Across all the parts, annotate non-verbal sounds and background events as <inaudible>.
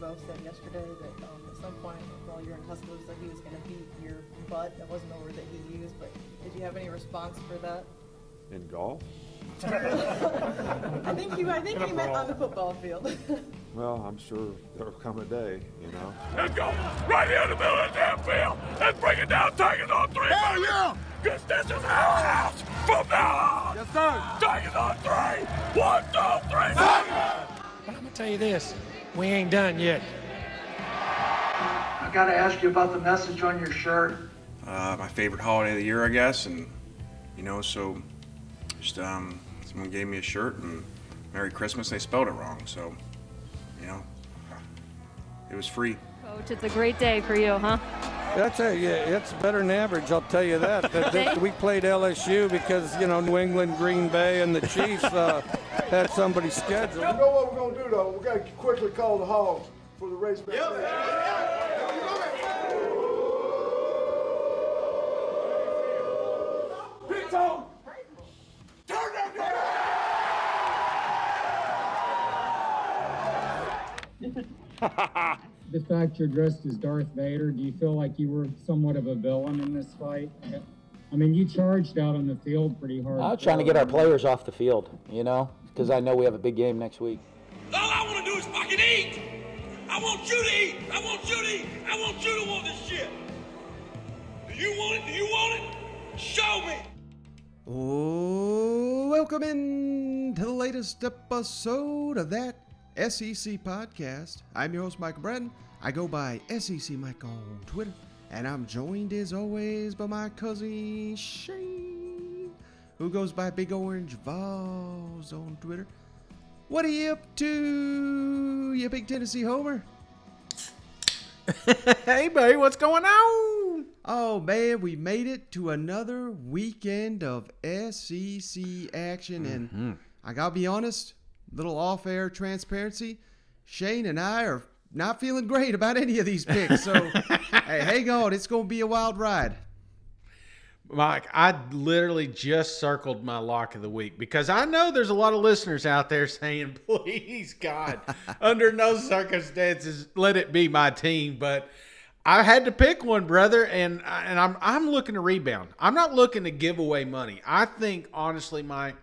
Jimbo said yesterday that um, at some point while you're in Tuscaloosa, he was going to beat your butt. That wasn't the word that he used, but did you have any response for that? In golf? I think he, I think he meant on the football field. <laughs> Well, I'm sure there'll come a day, you know. Let's go right here in the middle of the damn field. Let's break it down. Tigers on three. Hell yeah! Cause this is our house from now on. Yes, sir. Tigers on three. One, two, three. But I'm gonna tell you this, we ain't done yet. I gotta ask you about the message on your shirt. uh, my favorite holiday of the year, I guess, and you know, so just um, someone gave me a shirt and Merry Christmas. They spelled it wrong, so you know, it was free. Coach, it's a great day for you, huh? That's it. Yeah, it's better than average. I'll tell you that. <laughs> that, that we played LSU because you know New England, Green Bay, and the Chiefs uh, had somebody scheduled. You know what we're gonna do though? We gotta quickly call the Hogs for the race back. Big Tone. Turn that down. <laughs> the fact you're dressed as Darth Vader, do you feel like you were somewhat of a villain in this fight? I mean, you charged out on the field pretty hard. I was trying to get our players off the field, you know, because I know we have a big game next week. All I want to do is fucking eat. I want you to eat. I want you to eat. I want you to want this shit. Do you want it? Do you want it? Show me. Oh, welcome in to the latest episode of that SEC podcast. I'm your host, Michael Bratton. I go by SEC Mike on Twitter, and I'm joined as always by my cousin Shane, who goes by Big Orange Vols on Twitter. What are you up to, you big Tennessee homer? <laughs> hey, buddy, what's going on? Oh man, we made it to another weekend of SEC action, and mm-hmm. I gotta be honest, little off-air transparency. Shane and I are not feeling great about any of these picks, so <laughs> hey, hang on, it's gonna be a wild ride. Mike, I literally just circled my lock of the week because I know there's a lot of listeners out there <laughs> saying, please, God, <laughs> under no circumstances, let it be my team. But I had to pick one, brother, and and I'm I'm looking to rebound. I'm not looking to give away money. I think honestly, Mike,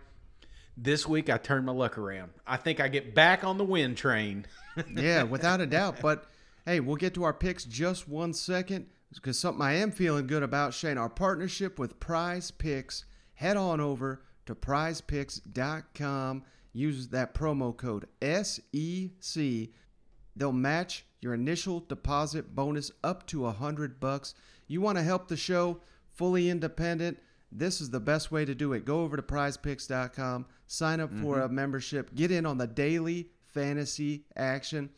this week I turned my luck around. I think I get back on the win train. yeah, without a doubt. <laughs> But hey, we'll get to our picks just one second because something I am feeling good about, Shane, our partnership with PrizePicks. Head on over to prizepicks.com. Use that promo code SEC. They'll match your initial deposit bonus up to a hundred bucks. You want to help the show, fully independent. This is the best way to do it. Go over to prizepicks.com, sign up for mm-hmm. a membership, get in on the daily fantasy action.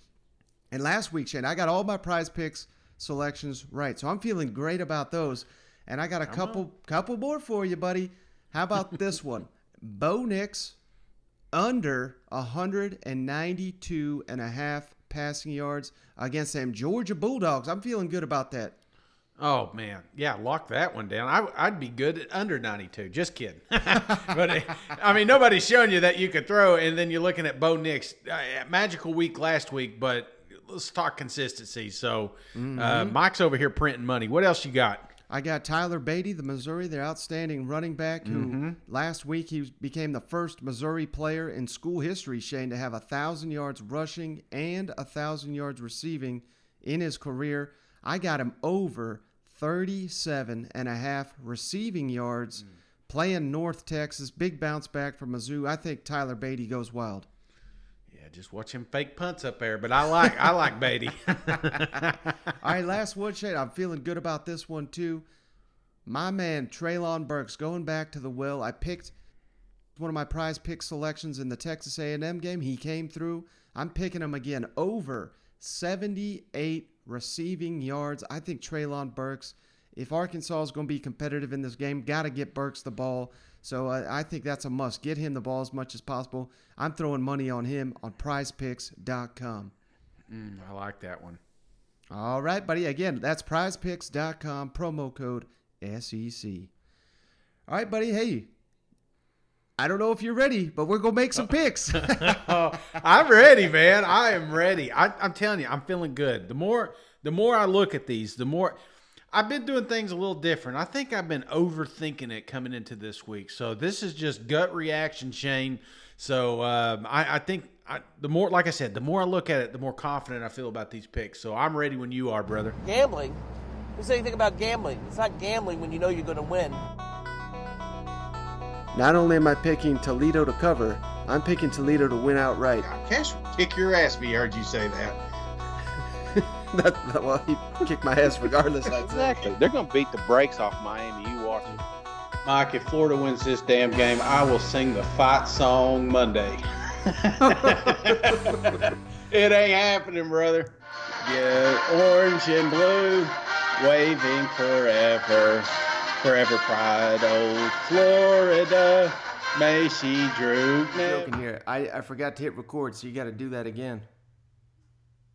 And last week, Shane, I got all my PrizePicks selections right. So I'm feeling great about those. And I got a couple couple more for you, buddy. How about <laughs> this one? Bo Nix under 192 and a half passing yards against them Georgia Bulldogs. I'm feeling good about that. Oh man, yeah, lock that one down. I, I'd be good at under 92. Just kidding. <laughs> but I mean, nobody's showing you that you could throw, and then you're looking at Bo Nix. Uh, magical week last week, but let's talk consistency. So uh, mm-hmm. Mike's over here printing money. What else you got? I got Tyler Badie, the Missouri, their outstanding running back, who mm-hmm. last week he became the first Missouri player in school history, Shane, to have a thousand yards rushing and a thousand yards receiving in his career. I got him over 37 and a half receiving yards mm. playing North Texas. Big bounce back from Mizzou. I think Tyler Badie goes wild. Just watch him fake punts up there. But I like I like Badie. <laughs> <laughs> All right, last one, Shane. I'm feeling good about this one too. My man Treylon Burks going back to the well. I picked one of my prize pick selections in the Texas A&M game. He came through. I'm picking him again over 78 receiving yards. I think Treylon Burks, if Arkansas is going to be competitive in this game, got to get Burks the ball. So uh, I think that's a must. Get him the ball as much as possible. I'm throwing money on him on prizepicks.com. Mm, I like that one. All right, buddy. Again, that's prizepicks.com, promo code SEC. All right, buddy. Hey, I don't know if you're ready, but we're gonna make some picks. <laughs> I'm ready, man. I am ready. I, I'm telling you, I'm feeling good. The more the more I look at these, the more I've been doing things a little different. I think I've been overthinking it coming into this week. So this is just gut reaction, Shane. So um, I, I think I, the more, like I said, the more I look at it, the more confident I feel about these picks. So I'm ready when you are, brother. Gambling? Who said anything about gambling? It's not gambling when you know you're going to win. Not only am I picking Toledo to cover, I'm picking Toledo to win outright. Cash kick your ass. We heard you say that. That, well, he kicked my ass regardless. Exactly. They're going to beat the brakes off Miami. You watch it. Mike, if Florida wins this damn game, I will sing the fight song Monday. <laughs> it ain't happening, brother. Yeah, orange and blue, waving forever, forever pride, old Florida. May she droop. Joking here. I, I forgot to hit record, so you got to do that again.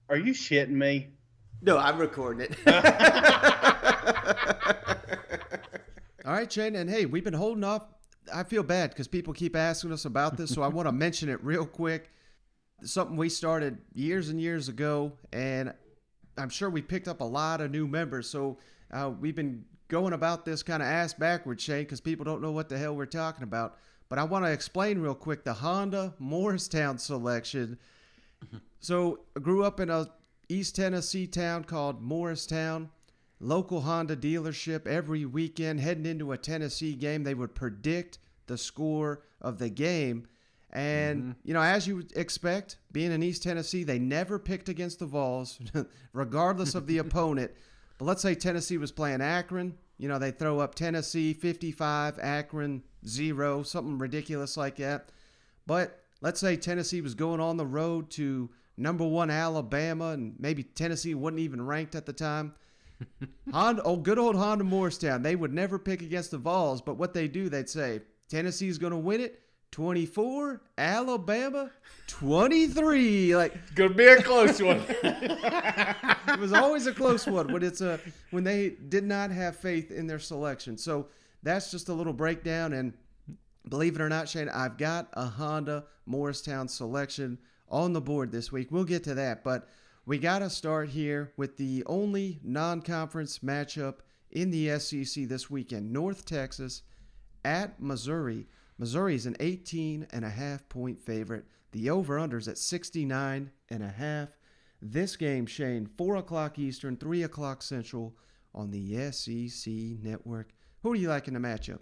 Are you shitting me? No, I'm recording it. <laughs> All right, Shane, and hey, we've been holding off. I feel bad because people keep asking us about this, so I want to <laughs> mention it real quick. Something we started years and years ago, and I'm sure we picked up a lot of new members. So uh, we've been going about this kind of ass backwards, Shane, because people don't know what the hell we're talking about. But I want to explain real quick the Honda Morristown selection. <laughs> So I grew up in a East Tennessee town called Morristown. Local Honda dealership every weekend heading into a Tennessee game. They would predict the score of the game. And, mm-hmm. you know, as you would expect, being in East Tennessee, they never picked against the Vols, <laughs> regardless of the opponent. But let's say Tennessee was playing Akron. You know, they throw up Tennessee 55, Akron 0, something ridiculous like that. But let's say Tennessee was going on the road to number one Alabama, and maybe Tennessee wasn't even ranked at the time. <laughs> Honda, oh, good old Honda Morristown. They would never pick against the Vols, but what they do, they'd say Tennessee's going to win it. 24, Alabama 23. Like gonna be a close one. <laughs> <laughs> it was always a close one when it's a when they did not have faith in their selection. So that's just a little breakdown and believe it or not, Shane, I've got a Honda Morristown selection on the board this week. We'll get to that, but we got to start here with the only non conference matchup in the SEC this weekend North Texas at Missouri. Missouri is an 18 and a half point favorite. The over unders at 69 and a half. This game, Shane, 4 o'clock Eastern, 3 o'clock Central on the SEC network. Who do you like in the matchup?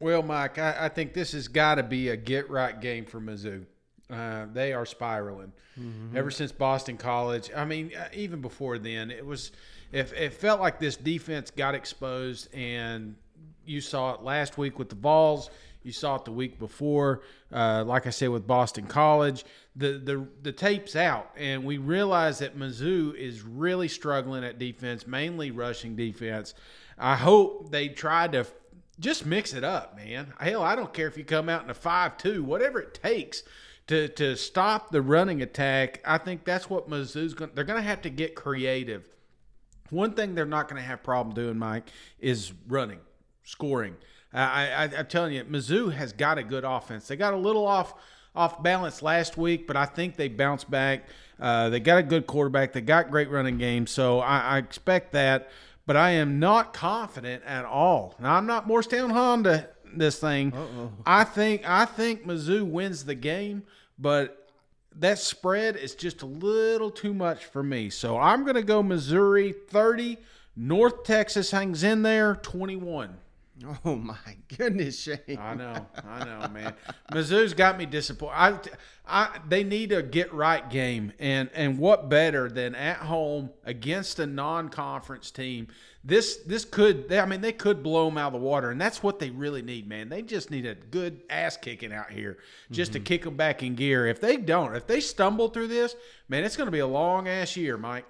Well, Mike, I, I think this has got to be a get right game for Mizzou. Uh, they are spiraling mm-hmm. ever since Boston College. I mean, uh, even before then, it was. If it felt like this defense got exposed, and you saw it last week with the Vols. you saw it the week before. Uh, like I said with Boston College, the the the tape's out, and we realize that Mizzou is really struggling at defense, mainly rushing defense. I hope they try to just mix it up, man. Hell, I don't care if you come out in a five-two, whatever it takes to to stop the running attack. I think that's what Mizzou's going. They're going to have to get creative. One thing they're not going to have problem doing, Mike, is running, scoring. I, I, I'm telling you, Mizzou has got a good offense. They got a little off off balance last week, but I think they bounced back. Uh, they got a good quarterback. They got great running game, so I, I expect that. But I am not confident at all. Now I'm not Morristown Honda this thing. Uh-oh. I think I think Mizzou wins the game, but that spread is just a little too much for me. So I'm going to go Missouri 30. North Texas hangs in there 21. Oh my goodness, Shane! I know, I know, man. Mizzou's got me disappointed. I, I, they need a get right game, and and what better than at home against a non-conference team? This this could, I mean, they could blow them out of the water, and that's what they really need, man. They just need a good ass kicking out here, just mm-hmm. to kick them back in gear. If they don't, if they stumble through this, man, it's going to be a long ass year, Mike.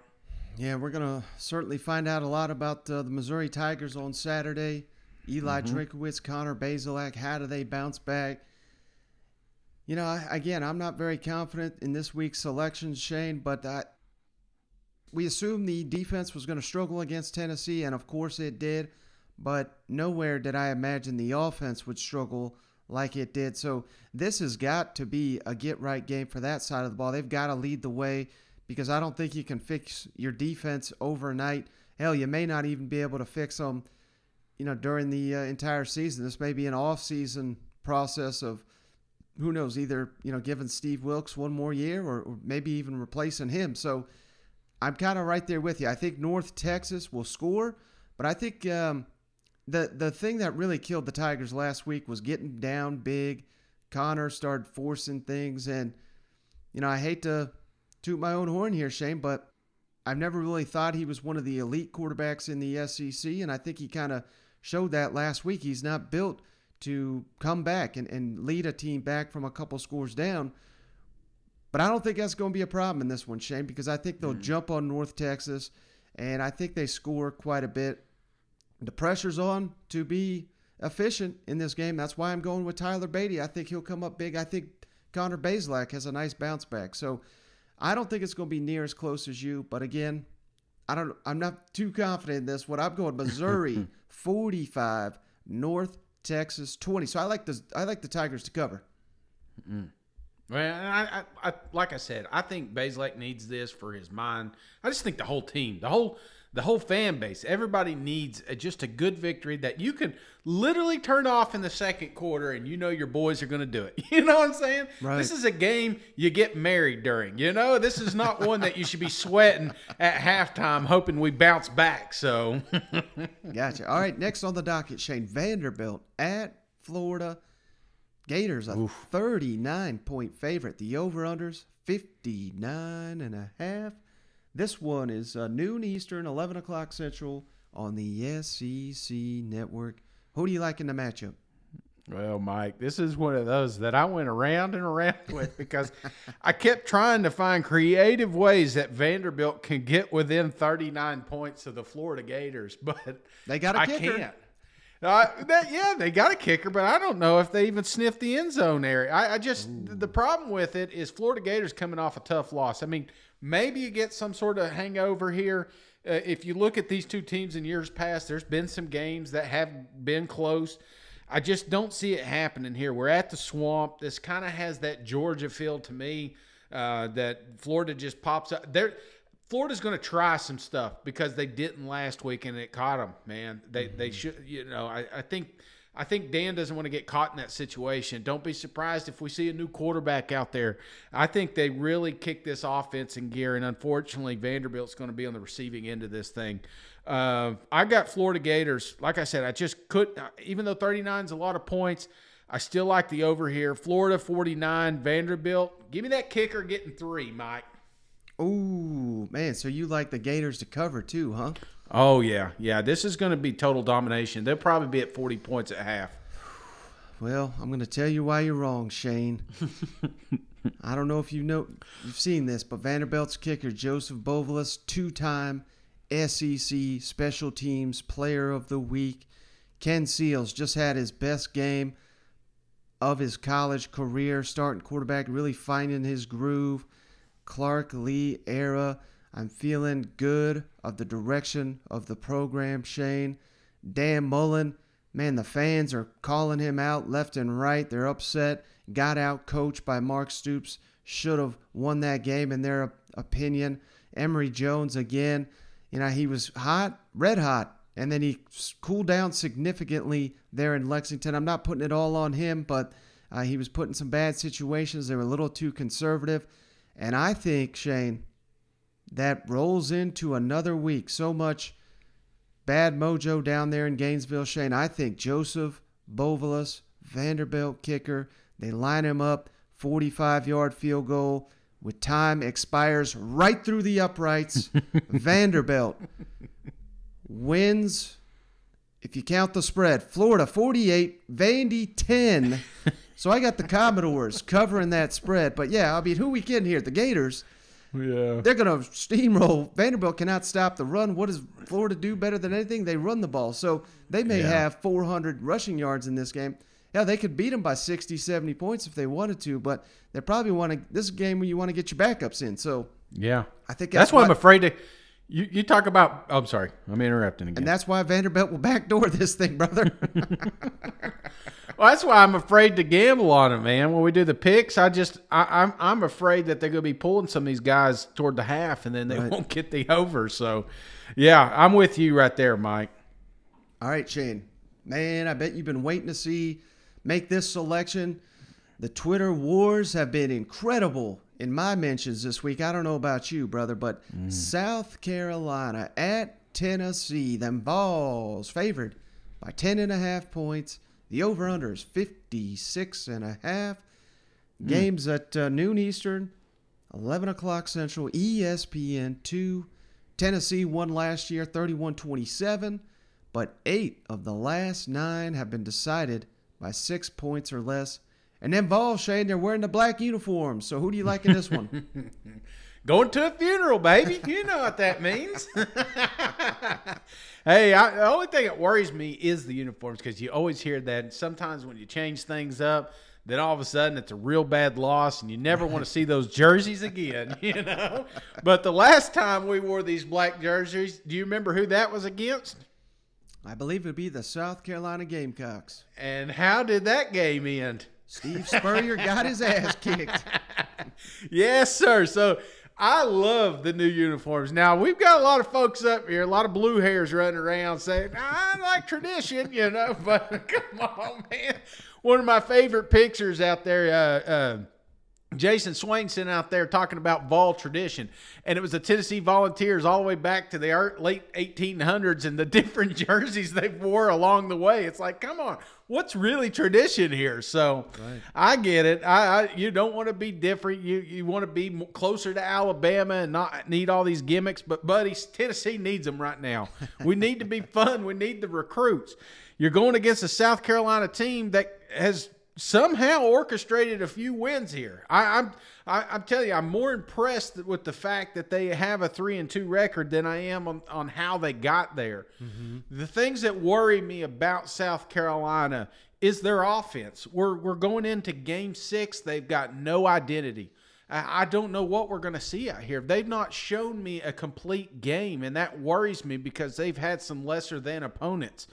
Yeah, we're gonna certainly find out a lot about uh, the Missouri Tigers on Saturday. Eli mm-hmm. Drinkwitz, Connor Bazelak, how do they bounce back? You know, again, I'm not very confident in this week's selections, Shane, but I, we assumed the defense was going to struggle against Tennessee, and of course it did. But nowhere did I imagine the offense would struggle like it did. So this has got to be a get right game for that side of the ball. They've got to lead the way because I don't think you can fix your defense overnight. Hell, you may not even be able to fix them, you know, during the uh, entire season. This may be an off-season process of who knows, either you know, giving Steve Wilks one more year or, or maybe even replacing him. So I'm kind of right there with you. I think North Texas will score, but I think um, the the thing that really killed the Tigers last week was getting down big. Connor started forcing things, and you know I hate to toot my own horn here, Shane, but I've never really thought he was one of the elite quarterbacks in the SEC, and I think he kind of showed that last week. He's not built to come back and, and lead a team back from a couple scores down. But I don't think that's going to be a problem in this one, Shane, because I think they'll mm. jump on North Texas, and I think they score quite a bit. The pressure's on to be efficient in this game. That's why I'm going with Tyler Badie. I think he'll come up big. I think Connor Bazelak has a nice bounce back. So I don't think it's going to be near as close as you. But again, I don't. I'm not too confident in this. What I'm going Missouri <laughs> 45, North Texas 20. So I like the I like the Tigers to cover. Mm. Well, I, I, I, like I said, I think Bazelak needs this for his mind. I just think the whole team, the whole the whole fan base, everybody needs a, just a good victory that you can literally turn off in the second quarter and you know your boys are going to do it. <laughs> You know what I'm saying? Right. This is a game you get married during. You know, this is not one that you should be sweating at halftime hoping we bounce back. So, <laughs> gotcha. All right, next on the docket, Shane Vanderbilt at Florida. Gators a Oof. 39 point favorite. The over unders 59 and a half. This one is uh, noon Eastern, 11 o'clock Central on the SEC network. Who do you like in the matchup? Well, Mike, this is one of those that I went around and around <laughs> with because I kept trying to find creative ways that Vanderbilt can get within 39 points of the Florida Gators, <laughs> but they got a I kicker. can't. Uh, that, yeah, they got a kicker, but I don't know if they even sniffed the end zone area. I, I just Ooh. the problem with it is Florida Gators coming off a tough loss. I mean, Maybe you get some sort of hangover here. Uh, if you look at these two teams in years past, there's been some games that have been close. I just don't see it happening here. We're at the swamp. This kind of has that Georgia feel to me. Uh, that Florida just pops up. There, Florida's going to try some stuff because they didn't last week and it caught them. Man, they mm-hmm. they should. You know, I, I think I think Dan doesn't want to get caught in that situation. Don't be surprised if we see a new quarterback out there. I think they really kick this offense in gear, and unfortunately, Vanderbilt's going to be on the receiving end of this thing. Uh, I got Florida Gators. Like I said, I just couldn't, even though 39 is a lot of points, I still like the over here. Florida 49, Vanderbilt. Give me that kicker getting three, Mike. Ooh, man. So you like the Gators to cover too, huh? Oh yeah, yeah. This is going to be total domination. They'll probably be at forty points at half. Well, I'm going to tell you why you're wrong, Shane. <laughs> I don't know if you know you've seen this, but Vanderbilt's kicker Joseph Bulovas, two-time SEC Special Teams Player of the Week. Ken Seals just had his best game of his college career, starting quarterback, really finding his groove. Clark Lea era I'm feeling good of the direction of the program, Shane. Dan Mullen, man, the fans are calling him out left and right. They're upset. Got out coached by Mark Stoops. Should have won that game in their opinion. Emory Jones again, you know, he was hot, red hot, and then he cooled down significantly there in Lexington. I'm not putting it all on him, but uh, he was put in some bad situations. They were a little too conservative. And I think, Shane, that rolls into another week. So much bad mojo down there in Gainesville, Shane. I think Joseph Bulovas, Vanderbilt kicker, they line him up, 45 yard field goal with time expires right through the uprights. <laughs> Vanderbilt wins, if you count the spread, Florida 48, Vandy 10. <laughs> so I got the Commodores covering that spread. But yeah, I mean, who we getting here? The Gators. Yeah. They're going to steamroll. Vanderbilt cannot stop the run. What does Florida do better than anything? They run the ball. So they may yeah. have 400 rushing yards in this game. Yeah, they could beat them by 60, 70 points if they wanted to, but they probably want to. This is a game where you want to get your backups in. So yeah, I think that's, that's why I'm afraid to. You you talk about. Oh, I'm sorry, I'm interrupting again. And that's why Vanderbilt will backdoor this thing, brother. <laughs> Well, that's why I'm afraid to gamble on it, man. When we do the picks, I just I, I'm I'm afraid that they're going to be pulling some of these guys toward the half, and then they Right. won't get the over. So, yeah, I'm with you right there, Mike. All right, Shane. Man, I bet you've been waiting to see make this selection. The Twitter wars have been incredible in my mentions this week. I don't know about you, brother, but South Carolina at Tennessee, them Vols favored by 10 and a half points. The over under is 56 and a half. Games at uh, noon Eastern, 11 o'clock Central, ESPN 2. Tennessee won last year 31 27, but eight of the last nine have been decided by six points or less. And then Vol, Shane, they're wearing the black uniforms. So who do you like in this one? <laughs> Going to a funeral, baby. You know what that means. <laughs> hey, I, the only thing that worries me is the uniforms because you always hear that. And sometimes when you change things up, then all of a sudden it's a real bad loss, and you never want to see those jerseys again. <laughs> You know. But the last time we wore these black jerseys, do you remember who that was against? I believe it would be the South Carolina Gamecocks. And how did that game end? Steve Spurrier got his ass kicked. <laughs> yes, sir. So I love the new uniforms. Now we've got a lot of folks up here, a lot of blue hairs running around saying, "I like tradition," you know. <laughs> But come on, man. One of my favorite pictures out there. Uh, uh, Jayson Swain sent out there talking about Vol tradition, and it was the Tennessee Volunteers all the way back to the late 1800s and the <laughs> different jerseys they wore along the way. It's like, come on, what's really tradition here? So I get it. I, I you don't want to be different. You you want to be closer to Alabama and not need all these gimmicks. But buddies, Tennessee needs them right now. We need to be fun. We need the recruits. You're going against a South Carolina team that has somehow orchestrated a few wins here. I, I'm I, I'm telling you, I'm more impressed with the fact that they have a three and two record than I am on, on how they got there. Mm-hmm. The things that worry me about South Carolina is their offense. We're we're going into game six. They've got no identity. I I don't know what we're going to see out here. They've not shown me a complete game, and that worries me because they've had some lesser than opponents.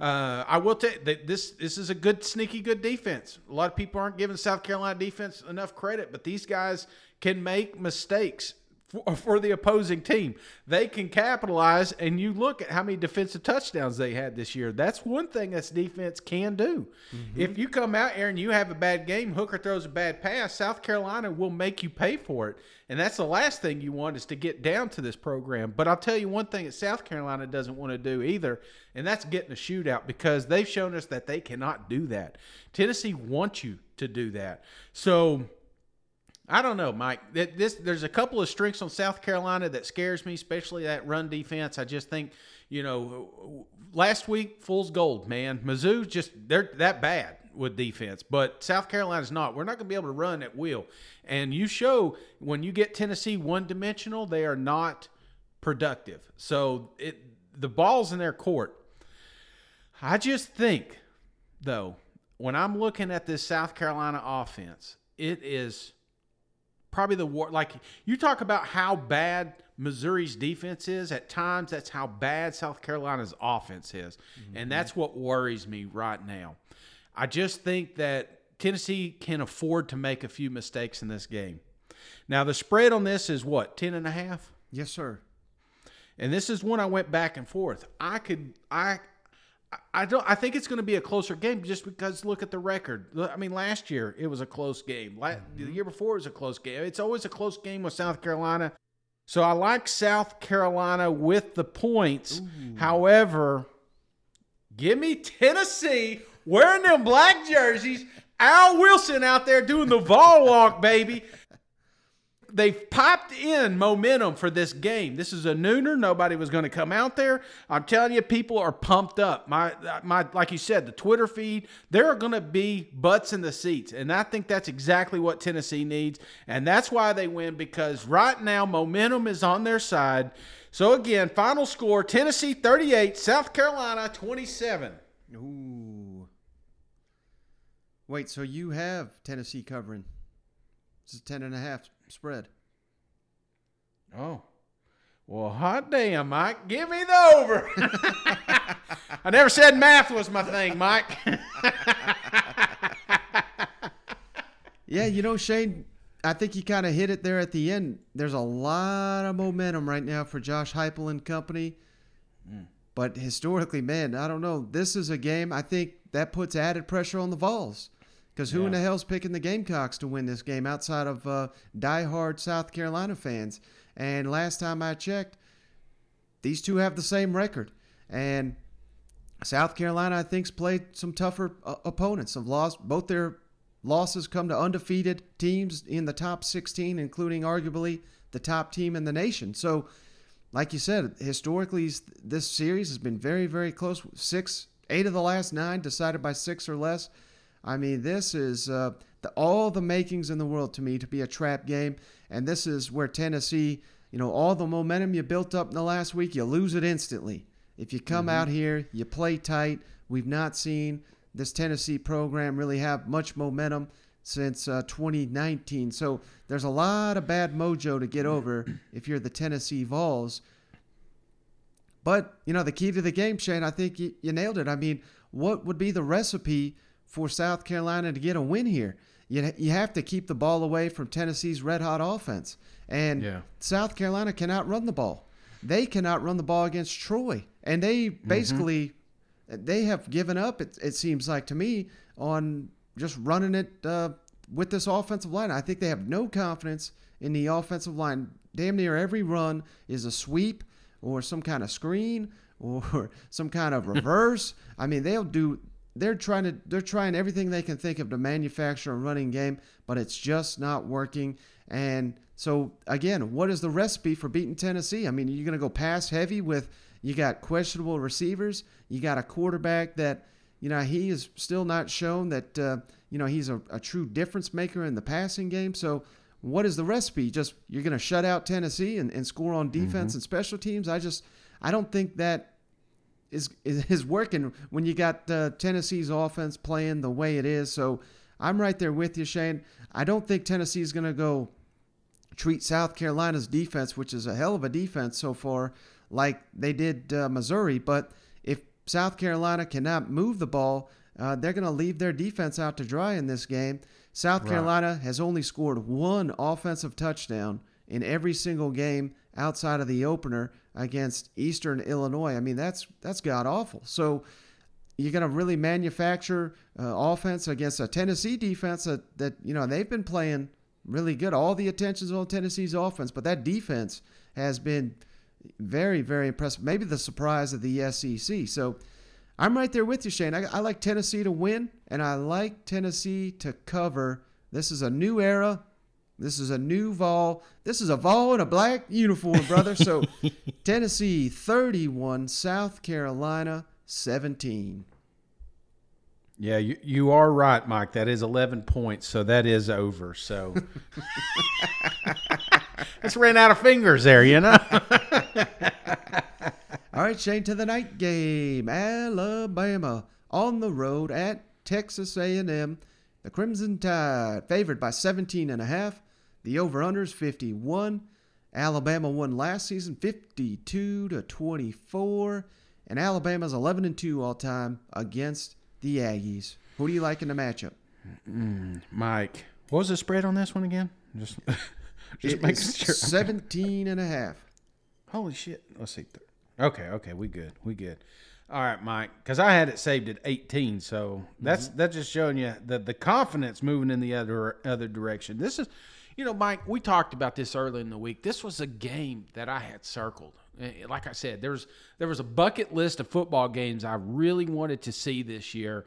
Uh, I will tell you that this this is a good sneaky good defense. A lot of people aren't giving South Carolina defense enough credit, but these guys can make mistakes for, for the opposing team. They can capitalize, and you look at how many defensive touchdowns they had this year. That's one thing this defense can do. Mm-hmm. If you come out and you have a bad game, Hooker throws a bad pass, South Carolina will make you pay for it. And that's the last thing you want is to get down to this program. But I'll tell you one thing that South Carolina doesn't want to do either, and that's getting a shootout because they've shown us that they cannot do that. Tennessee wants you to do that. So I don't know, Mike. This there's a couple of strengths on South Carolina that scares me, especially that run defense. I just think, you know, last week fool's gold, man. Mizzou just they're that bad with defense, but South Carolina's not. We're not going to be able to run at will. And you show when you get Tennessee one dimensional, they are not productive. So it the ball's in their court. I just think, though, when I'm looking at this South Carolina offense, it is probably the war. Like you talk about how bad Missouri's defense is. At times, that's how bad South Carolina's offense is, and that's what worries me right now. I just think that Tennessee can afford to make a few mistakes in this game. Now, the spread on this is what ten and a half. Yes, sir. And this is when I went back and forth. I could I I don't I think it's going to be a closer game just because look at the record. I mean last year it was a close game. La- The mm-hmm. year before it was a close game. It's always a close game with South Carolina. So I like South Carolina with the points. However, give me Tennessee wearing them black jerseys. Al Wilson out there doing the Vol Walk, baby they've popped in momentum for this game. This is a nooner. Nobody was going to come out there. I'm telling you, people are pumped up. My my like you said, the Twitter feed, there are going to be butts in the seats, and I think that's exactly what Tennessee needs, and that's why they win because right now momentum is on their side. So again, final score: Tennessee 38, South Carolina 27. Ooh. Wait, so you have Tennessee covering? This is ten and a half spread. Oh. Well, hot damn, Mike. Give me the over. <laughs> I never said math was my thing, Mike. <laughs> Yeah, you know, Shane, I think you kind of hit it there at the end. There's a lot of momentum right now for Josh Heupel and company. Mm. But historically, man, I don't know. This is a game I think that puts added pressure on the Vols. Because who in the hell's picking the Gamecocks to win this game outside of uh, diehard South Carolina fans? And last time I checked, these two have the same record. And South Carolina, I think's played some tougher uh, opponents. Have lost both their losses come to undefeated teams in the top 16, including arguably the top team in the nation. So, like you said, historically, this series has been very, very close. Six, eight of the last nine decided by six or less. I mean, this is uh, the, all the makings in the world to me to be a trap game, and this is where Tennessee, you know, all the momentum you built up in the last week, you lose it instantly. If you come out here, you play tight. We've not seen this Tennessee program really have much momentum since uh, 2019. So there's a lot of bad mojo to get over if you're the Tennessee Vols. But, you know, the key to the game, Shane, I think you, you nailed it. I mean, what would be the recipe for South Carolina to get a win here? You, you have to keep the ball away from Tennessee's red hot offense. And Yeah. South Carolina cannot run the ball. They cannot run the ball against Troy. And they basically they have given up it, it seems like to me on just running it uh, with this offensive line i think they have no confidence in the offensive line damn near every run is a sweep or some kind of screen or <laughs> some kind of <laughs> reverse i mean they'll do they're trying to they're trying everything they can think of to manufacture a running game but it's just not working and so again what is the recipe for beating tennessee i mean are you're going to go pass heavy with you got questionable receivers. You got a quarterback that, you know, he is still not shown that, uh, you know, he's a, a true difference maker in the passing game. So, what is the recipe? Just you're going to shut out Tennessee and, and score on defense and special teams? I just, I don't think that is is, is working when you got uh, Tennessee's offense playing the way it is. So, I'm right there with you, Shane. I don't think Tennessee is going to go treat South Carolina's defense, which is a hell of a defense so far, like they did uh, Missouri. But if South Carolina cannot move the ball, uh, they're going to leave their defense out to dry in this game. South Right. Carolina has only scored one offensive touchdown in every single game outside of the opener against Eastern Illinois. I mean, that's that's god awful. So you're going to really manufacture uh, offense against a Tennessee defense that, that you know they've been playing really good. All the attention's on Tennessee's offense, but that defense has been very, very impressive. Maybe the surprise of the SEC. So I'm right there with you, Shane. I, I like Tennessee to win, and I like Tennessee to cover. This is a new era. This is a new Vol. This is a Vol in a black uniform, brother. So <laughs> Tennessee 31, South Carolina 17. Yeah, you, you are right, Mike. That is 11 points, so that is over. So <laughs> it's ran out of fingers there, you know? <laughs> All right, Shane, to the night game. Alabama on the road at Texas A&M. The Crimson Tide favored by 17 and a half. The over/unders 51. Alabama won last season 52 to 24, and Alabama's 11 and 2 all time against the Aggies. Who do you like in the matchup? Mm, Mike, what was the spread on this one again? Just, <laughs> just It making sure. <laughs> 17 and a half. Holy shit. Let's see. Okay, okay, we good. We good. All right, Mike, because I had it saved at 18, so that's that's just showing you the the confidence moving in the other other direction. This is, you know, Mike, we talked about this early in the week. This was a game that I had circled. Eh, Like I said, there's there was a bucket list of football games I really wanted to see this year,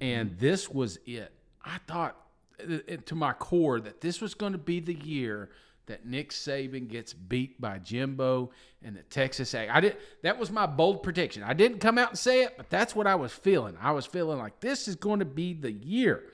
and this was it. I thought uh, to my core that this was going to be the year that Nick Saban gets beat by Jimbo and the Texas A. I did that was my bold prediction. I didn't come out and say it, but that's what I was feeling. I was feeling like this is going to be the year.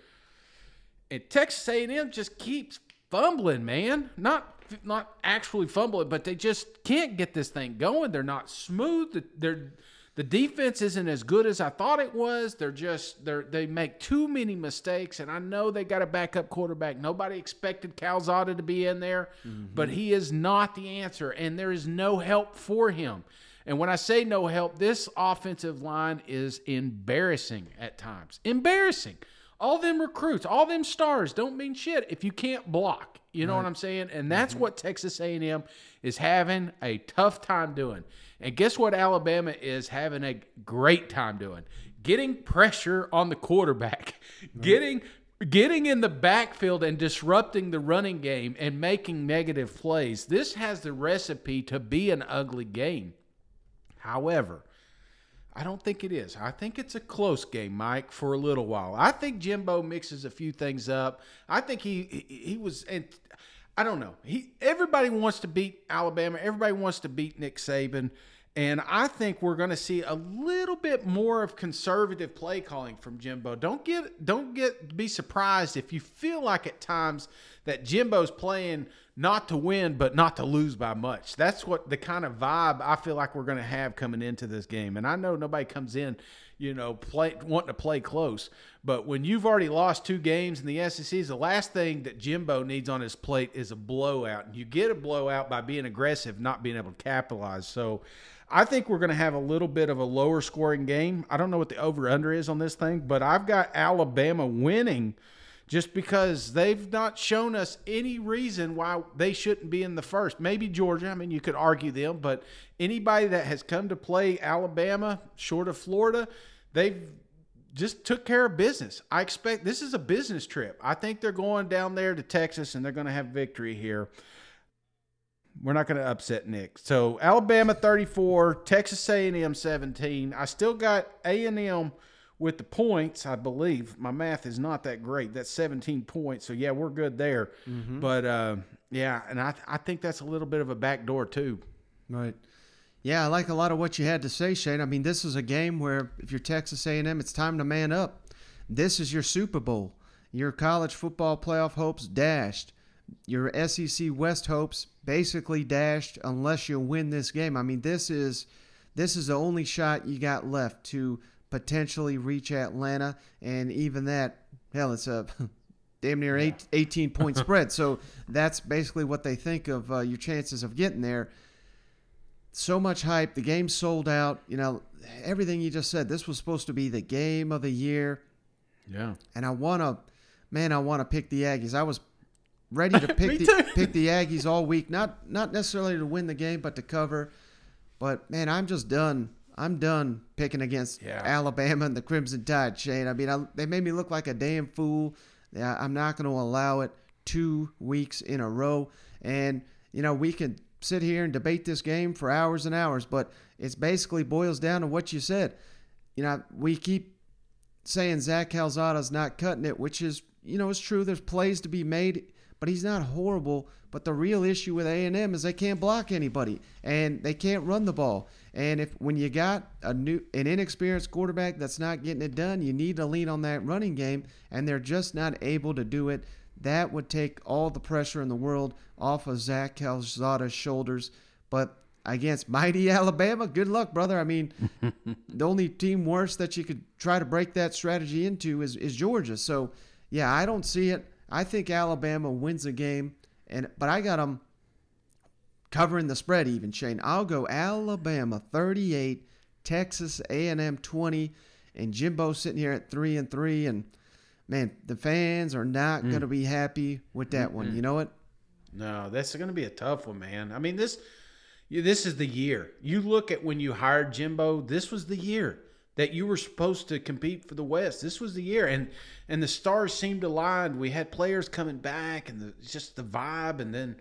And Texas A&M just keeps fumbling, man. Not not actually fumbling, but they just can't get this thing going. They're not smooth. They're The defense isn't as good as I thought it was. They're just they they make too many mistakes, and I know they got a backup quarterback. Nobody expected Calzada to be in there, mm-hmm. but he is not the answer, and there is no help for him. And when I say no help, this offensive line is embarrassing at times. Embarrassing. All them recruits, all them stars don't mean shit if you can't block. You know Right. what I'm saying? And that's mm-hmm. what Texas A&M is having a tough time doing. And guess what Alabama is having a great time doing? Getting pressure on the quarterback. Getting getting in the backfield and disrupting the running game and making negative plays. This has the recipe to be an ugly game. However, I don't think it is. I think it's a close game, Mike, for a little while. I think Jimbo mixes a few things up. I think he he, he was and I don't know. He everybody wants to beat Alabama. Everybody wants to beat Nick Saban. And I think we're going to see a little bit more of conservative play calling from Jimbo. Don't get don't get be surprised if you feel like at times that Jimbo's playing not to win but not to lose by much. That's what the kind of vibe I feel like we're going to have coming into this game. And I know nobody comes in, you know, play wanting to play close, but when you've already lost two games in the SEC, the last thing that Jimbo needs on his plate is a blowout. And you get a blowout by being aggressive, not being able to capitalize. So I think we're going to have a little bit of a lower scoring game. I don't know what the over under is on this thing, but I've got Alabama winning just because they've not shown us any reason why they shouldn't be in the first. Maybe Georgia, I mean, you could argue them, but anybody that has come to play Alabama, short of Florida, they've just took care of business. I expect this is a business trip. I think they're going down there to Texas and they're going to have victory here. We're not going to upset Nick. So Alabama 34, Texas A&M 17. I still got A&M with the points, I believe. My math is not that great. That's 17 points. So yeah, we're good there. Mhm. But uh, yeah, and I I think that's a little bit of a backdoor too. Right. Yeah, I like a lot of what you had to say, Shane. I mean, this is a game where if you're Texas A&M, it's time to man up. This is your Super Bowl. Your college football playoff hopes dashed. Your SEC West hopes basically dashed unless you win this game. I mean, this is this is the only shot you got left to potentially reach Atlanta, and even that, hell, it's a <laughs> damn near eight, 18 point <laughs> spread. So that's basically what they think of uh, your chances of getting there so much hype. The game sold out. You know, everything you just said. This was supposed to be the game of the year. Yeah. And I want to, man, I want to pick the Aggies. I was ready to <laughs> pick the pick the Aggies all week. Not not necessarily to win the game, but to cover. But man, I'm just done. I'm done picking against Yeah. Alabama and the Crimson Tide, Shane. I mean, I, they made me look like a damn fool. Yeah, I'm not going to allow it two weeks in a row. And you know, we can sit here and debate this game for hours and hours, but it basically boils down to what you said. You know, we keep saying Zach Calzada's not cutting it, which is, you know, it's true. There's plays to be made, but he's not horrible. But the real issue with A&M is they can't block anybody and they can't run the ball. And if when you got a new an inexperienced quarterback that's not getting it done, you need to lean on that running game, and they're just not able to do it. That would take all the pressure in the world off of Zach Calzada's shoulders. But against <laughs> mighty Alabama, good luck, brother. I mean, <laughs> the only team worse that you could try to break that strategy into is, is Georgia. So, yeah, I don't see it. I think Alabama wins the game, and but I got them covering the spread even, Shane. I'll go Alabama 38, Texas A&M 20, and Jimbo sitting here at 3 and 3 and man, the fans are not Mm. going to be happy with that one. You know what? No, that's going to be a tough one, man. I mean, this this is the year. You look at when you hired Jimbo, this was the year that you were supposed to compete for the West. This was the year and and the stars seemed aligned. We had players coming back and the, just the vibe and then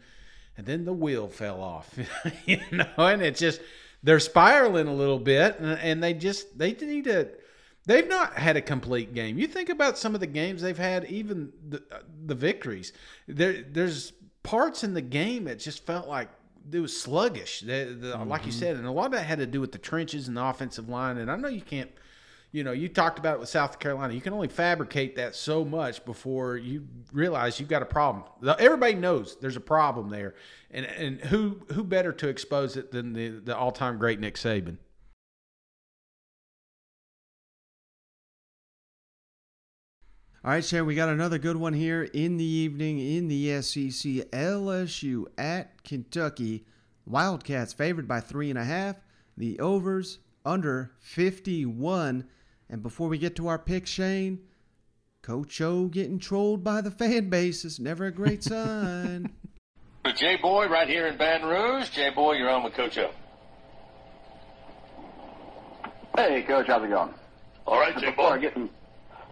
and then the wheel fell off. <laughs> you know, and it's just they're spiraling a little bit and, and they just they need to They've not had a complete game. You think about some of the games they've had, even the uh, the victories. There, there's parts in the game that just felt like it was sluggish. The, the, Like you Mhm. said, and a lot of that had to do with the trenches and the offensive line. And I know you can't, you know, you talked about it with South Carolina. You can only fabricate that so much before you realize you've got a problem. Everybody knows there's a problem there, and and who who better to expose it than the the all time great Nick Saban. All right, Sharon, we got another good one here in the evening in the SEC. LSU at Kentucky. Wildcats favored by three and a half. The overs under 51. And before we get to our pick, Shane, Coach O getting trolled by the fan base is never a great <laughs> sign. Jay Boy right here in Baton Rouge. Jay Boy, you're on with Coach O. Hey, Coach, how's it going? All right, Jay Boy. I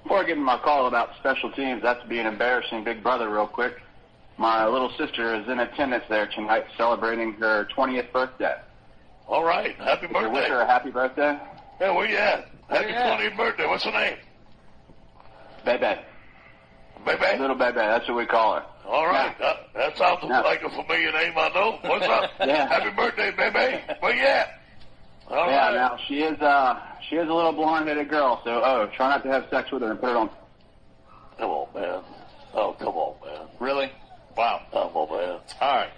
before I get in my call about special teams, that's being embarrassing big brother real quick. My little sister is in attendance there tonight celebrating her 20th birthday. All right. Happy Would you wish her a happy birthday? Hey, where you at? Happy you at? 20th birthday. What's her name? Bebe. Bebe? Little Bebe, that's what we call her. All right. Uh, that sounds Yeah. like a familiar name I know. What's up? <laughs> Yeah. Happy birthday, baby. Where you at? All yeah, right. now she is uh she is a little blonde headed girl, so oh, try not to have sex with her and put it on Come on, man. Oh, come on, man. Really? Wow. Come on, man. All right.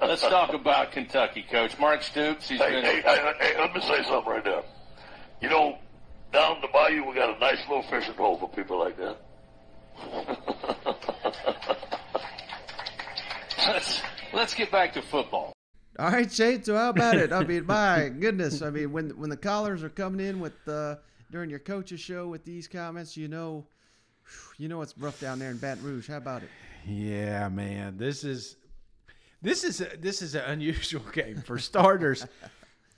Let's talk about Kentucky, Coach. Mark Stoops, he's Hey, been. hey, hey, hey, let me say something right now. You know, down the bayou, we got a nice little fishing hole for people like that. <laughs> let's, let's get back to football. All right, Shane. So how about it? I mean, my <laughs> goodness. I mean, when when the callers are coming in with uh, during your coach's show with these comments, you know, you know it's rough down there in Baton Rouge. How about it? Yeah, man. This is this is a, this is an unusual <laughs> game for starters.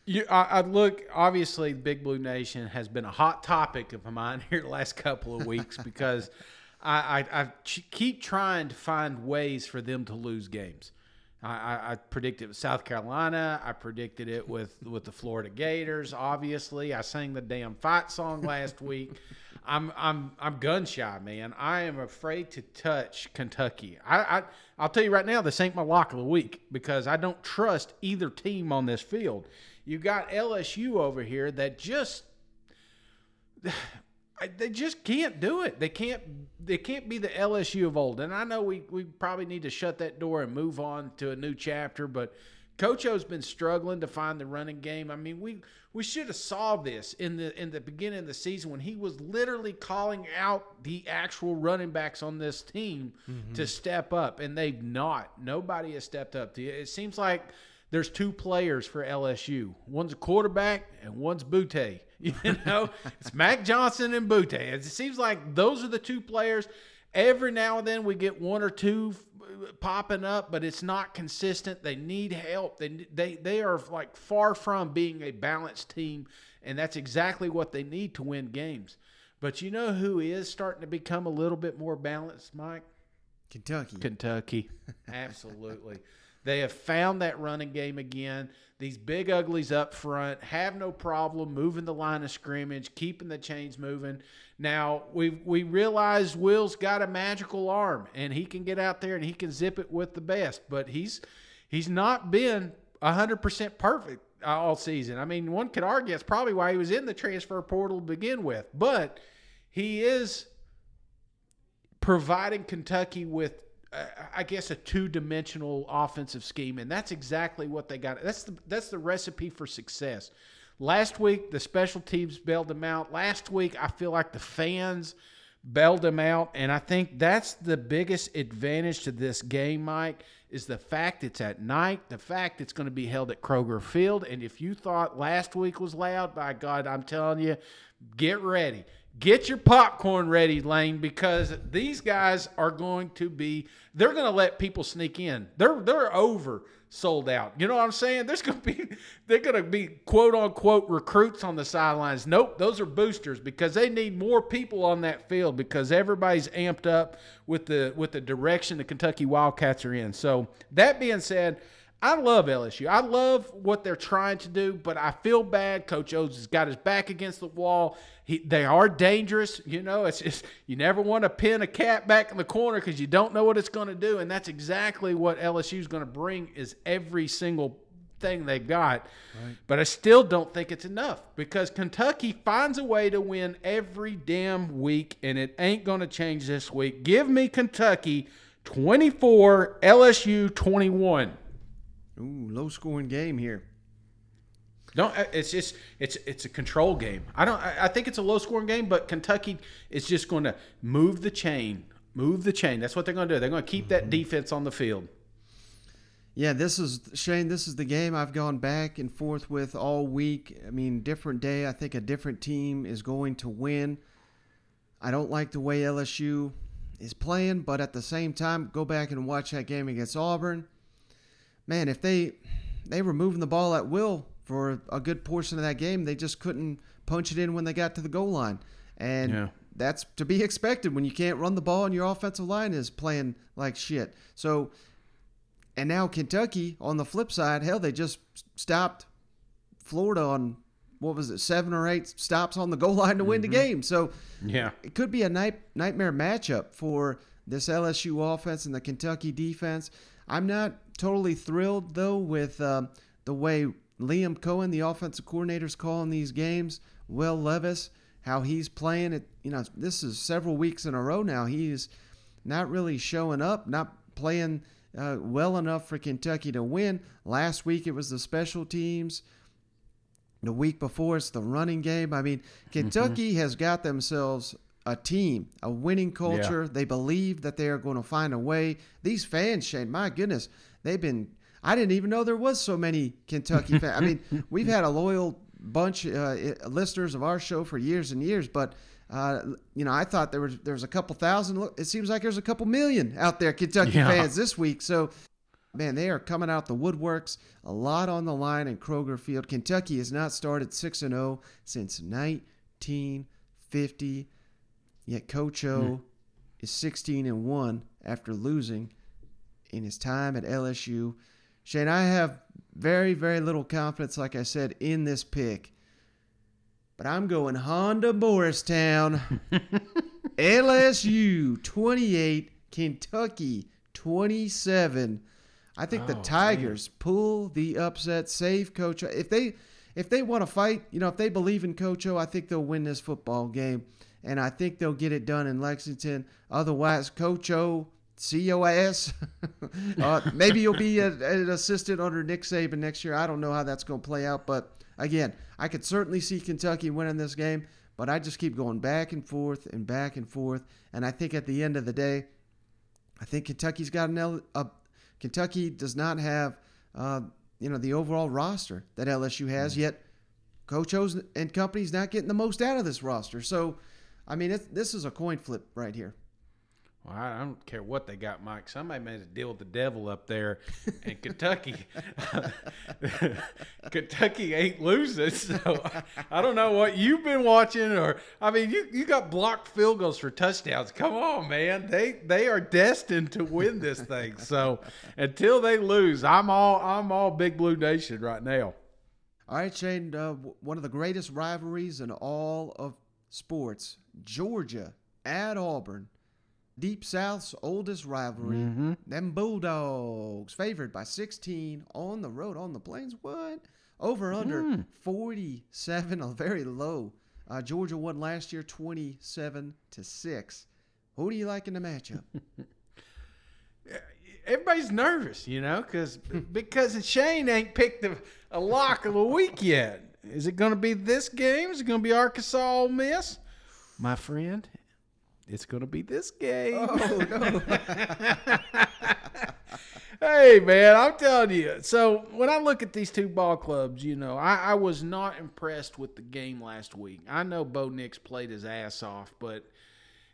You, I, I look obviously, Big Blue Nation has been a hot topic of mine here the last couple of weeks because I, I, I keep trying to find ways for them to lose games. I, I, I predicted with South Carolina. I predicted it with with the Florida Gators. Obviously, I sang the damn fight song last week. I'm I'm I'm gun shy, man. I am afraid to touch Kentucky. I, I I'll tell you right now, this ain't my lock of the week because I don't trust either team on this field. You got LSU over here that just <sighs> they just can't do it. They can't. They can't be the LSU of old. And I know we we probably need to shut that door and move on to a new chapter. But Coach O's been struggling to find the running game. I mean, we we should have saw this in the in the beginning of the season when he was literally calling out the actual running backs on this team mm-hmm. to step up, and they've not. Nobody has stepped up. to It seems like there's two players for LSU. One's a quarterback and one's Boutte. <laughs> You know, it's Max Johnson and Boutte. It seems like those are the two players. Every now and then we get one or two popping up, but it's not consistent. They need help. They they they are like far from being a balanced team, and that's exactly what they need to win games. But you know who is starting to become a little bit more balanced, Mike? Kentucky. Kentucky. <laughs> Absolutely. They have found that running game again. These big uglies up front have no problem moving the line of scrimmage, keeping the chains moving. Now we we realize Will's got a magical arm and he can get out there and he can zip it with the best, but he's he's not been hundred percent perfect all season. I mean, one could argue that's probably why he was in the transfer portal to begin with, but he is providing Kentucky with, I guess, a two-dimensional offensive scheme, and that's exactly what they got. That's the that's the recipe for success. Last week, the special teams bailed them out. Last week, I feel like the fans bailed them out, and I think that's the biggest advantage to this game, Mike. Is the fact it's at night, the fact it's going to be held at Kroger Field, and if you thought last week was loud, by God, I'm telling you, get ready. Get your popcorn ready, Lane, because these guys are going to be they're going to let people sneak in. They're they're over sold out. You know what I'm saying? There's going to be <laughs> they're going to be quote unquote recruits on the sidelines. Nope, those are boosters because they need more people on that field because everybody's amped up with the with the direction the Kentucky Wildcats are in. So, that being said, I love LSU. I love what they're trying to do, but I feel bad. Coach O's has got his back against the wall. He, they are dangerous. You know, it's just you never want to pin a cat back in the corner because you don't know what it's going to do, and that's exactly what LSU is going to bring. Is every single thing they got. But I still don't think it's enough because Kentucky finds a way to win every damn week, and it ain't going to change this week. Give me Kentucky 24, LSU 21. Ooh, low scoring game here. Don't. uh, It's just it's it's a control game. I don't. I I think it's a low scoring game, but Kentucky is just going to move the chain, move the chain. That's what they're going to do. They're going to keep that defense on the field. Yeah, this is Shane. This is the game I've gone back and forth with all week. I mean, different day. I think a different team is going to win. I don't like the way LSU is playing, but at the same time, go back and watch that game against Auburn. Man, if they they were moving the ball at will for a good portion of that game, they just couldn't punch it in when they got to the goal line, and Yeah. that's to be expected when you can't run the ball and your offensive line is playing like shit. So and now Kentucky, on the flip side, hell, they just stopped Florida on what was it, seven or eight stops on the goal line to win the mm-hmm. game. So Yeah. it could be a night, nightmare matchup for this LSU offense and the Kentucky defense. I'm not totally thrilled though with um, the way Liam Coen, the offensive coordinator, is calling these games. Will Levis, how he's playing it. You know, this is several weeks in a row now. He's not really showing up, not playing uh, well enough for Kentucky to win. Last week it was the special teams. The week before it's the running game. I mean, <laughs> Kentucky has got themselves a team, a winning culture. They believe that they are going to find a way. These fans, Shane, my goodness, they've been. I didn't even know there was so many Kentucky fans. I mean, <laughs> we've had a loyal bunch uh, listeners of our show for years and years, but uh, you know, I thought there was there was a couple thousand. It seems like there's a couple million out there Kentucky Yeah. fans this week. So, man, they are coming out the woodworks. A lot on the line in Kroger Field. Kentucky has not started six and zero since 1950. Yet Coach O is 16 and one after losing in his time at LSU. Shane, I have very, very little confidence, like I said, in this pick. But I'm going Honda Morristown. <laughs> LSU 28, Kentucky 27. I think the Oh, Tigers pull the upset, save Coach. O. If they if they want to fight, you know, if they believe in Coach O, I think they'll win this football game, and I think they'll get it done in Lexington. Otherwise, Coach O, COS, <laughs> uh, maybe you'll be a, an assistant under Nick Saban next year. I don't know how that's going to play out, but again, I could certainly see Kentucky winning this game. But I just keep going back and forth and back and forth, and I think at the end of the day, I think Kentucky's got an L. Uh, Kentucky does not have, uh, you know, the overall roster that LSU has yet. Coach O's and company's not getting the most out of this roster. So, I mean, it's, this is a coin flip right here. Well, I don't care what they got, Mike. Somebody made a deal with the devil up there, and <laughs> Kentucky, <laughs> Kentucky ain't losing. So I don't know what you've been watching, or I mean, you you got blocked field goals for touchdowns. Come on, man. They they are destined to win this thing. So until they lose, I'm all I'm all Big Blue Nation right now. All right, Shane. Uh, one of the greatest rivalries in all of sports: Georgia at Auburn. Deep South's oldest rivalry. Mhm. Them Bulldogs favored by 16 on the road on the plains. What? Over under Hmm. 47, a very low. Uh, Georgia won last year 27 to six. Who do you like in the matchup? <laughs> Everybody's nervous, you know, <laughs> because because Shane ain't picked a, a lock of the week yet. Is it going to be this game? Is it going to be Arkansas Ole Miss? My friend, it's going to be this game. Oh, no. <laughs> hey, man, I'm telling you. So when I look at these two ball clubs, you know, I, I was not impressed with the game last week. I know Bo Nix played his ass off, but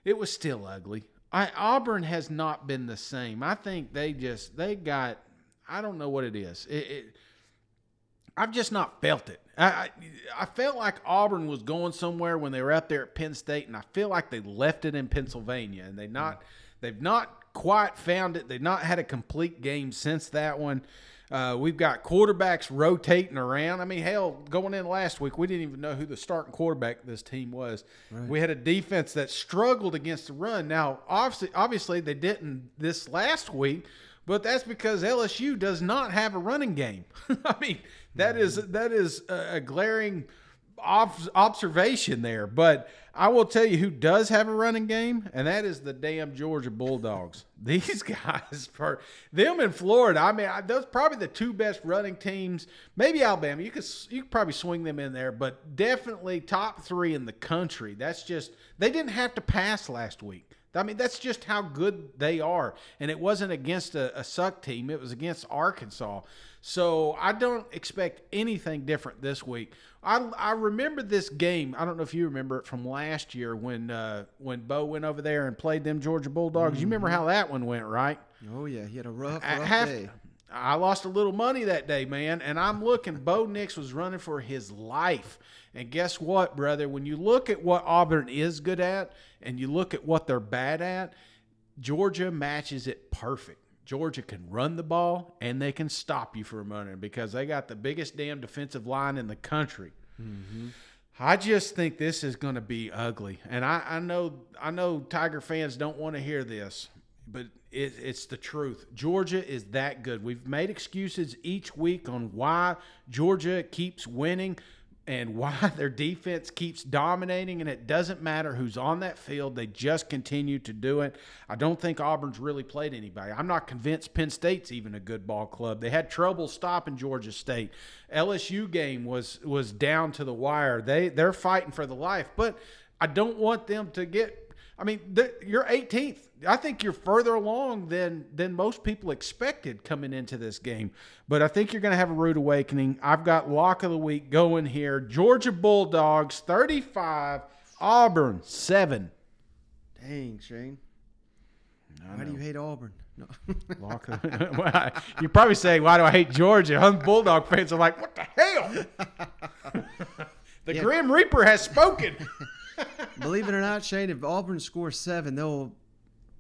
it was still ugly. I Auburn has not been the same. I think they just they got I don't know what it is. It, it I've just not felt it. I, I felt like Auburn was going somewhere when they were up there at Penn State, and I feel like they left it in Pennsylvania, and they not they've not quite found it. They've not had a complete game since that one. Uh, we've got quarterbacks rotating around. I mean, hell, going in last week, we didn't even know who the starting quarterback of this team was. Right. We had a defense that struggled against the run. Now, obviously, obviously, they didn't this last week, but that's because LSU does not have a running game. <laughs> I mean, that is that is a, glaring observation there, but I will tell you who does have a running game, and that is the damn Georgia Bulldogs. <laughs> These guys, them in Florida, I mean, those probably the two best running teams. Maybe Alabama, you could you could probably swing them in there, but definitely top three in the country. That's just they didn't have to pass last week. I mean, that's just how good they are. And it wasn't against a, a, suck team, it was against Arkansas. So I don't expect anything different this week. I, I remember this game. I don't know if you remember it from last year when uh, when Bo went over there and played them Georgia Bulldogs. Mm-hmm. You remember how that one went, right? Oh yeah, he had a rough, rough half, day. I lost a little money that day, man, and I'm looking. Bo Nix was running for his life, and guess what, brother? When you look at what Auburn is good at, and you look at what they're bad at, Georgia matches it perfect. Georgia can run the ball and they can stop you for a minute because they got the biggest damn defensive line in the country. Mm-hmm. I just think this is going to be ugly, and I, I know I know Tiger fans don't want to hear this, but it, it's the truth. Georgia is that good. We've made excuses each week on why Georgia keeps winning and <laughs> why their defense keeps dominating, and it doesn't matter who's on that field. They just continue to do it. I don't think Auburn's really played anybody. I'm not convinced Penn State's even a good ball club. They had trouble stopping Georgia State. LSU game was was down to the wire. They they're fighting for the life, but I don't want them to get I mean, the, you're 18th. I think you're further along than than most people expected coming into this game. But I think you're going to have a rude awakening. I've got lock of the week going here. Georgia Bulldogs 35, Auburn 7. Dang, Shane. Why do you hate Auburn? No. <laughs> lock of, <laughs> well, you're probably saying, why do I hate Georgia? I'm Bulldog fans are like, what the hell? <laughs> the yeah. Grim Reaper has spoken. Believe it or not, Shane, if Auburn scores seven, they'll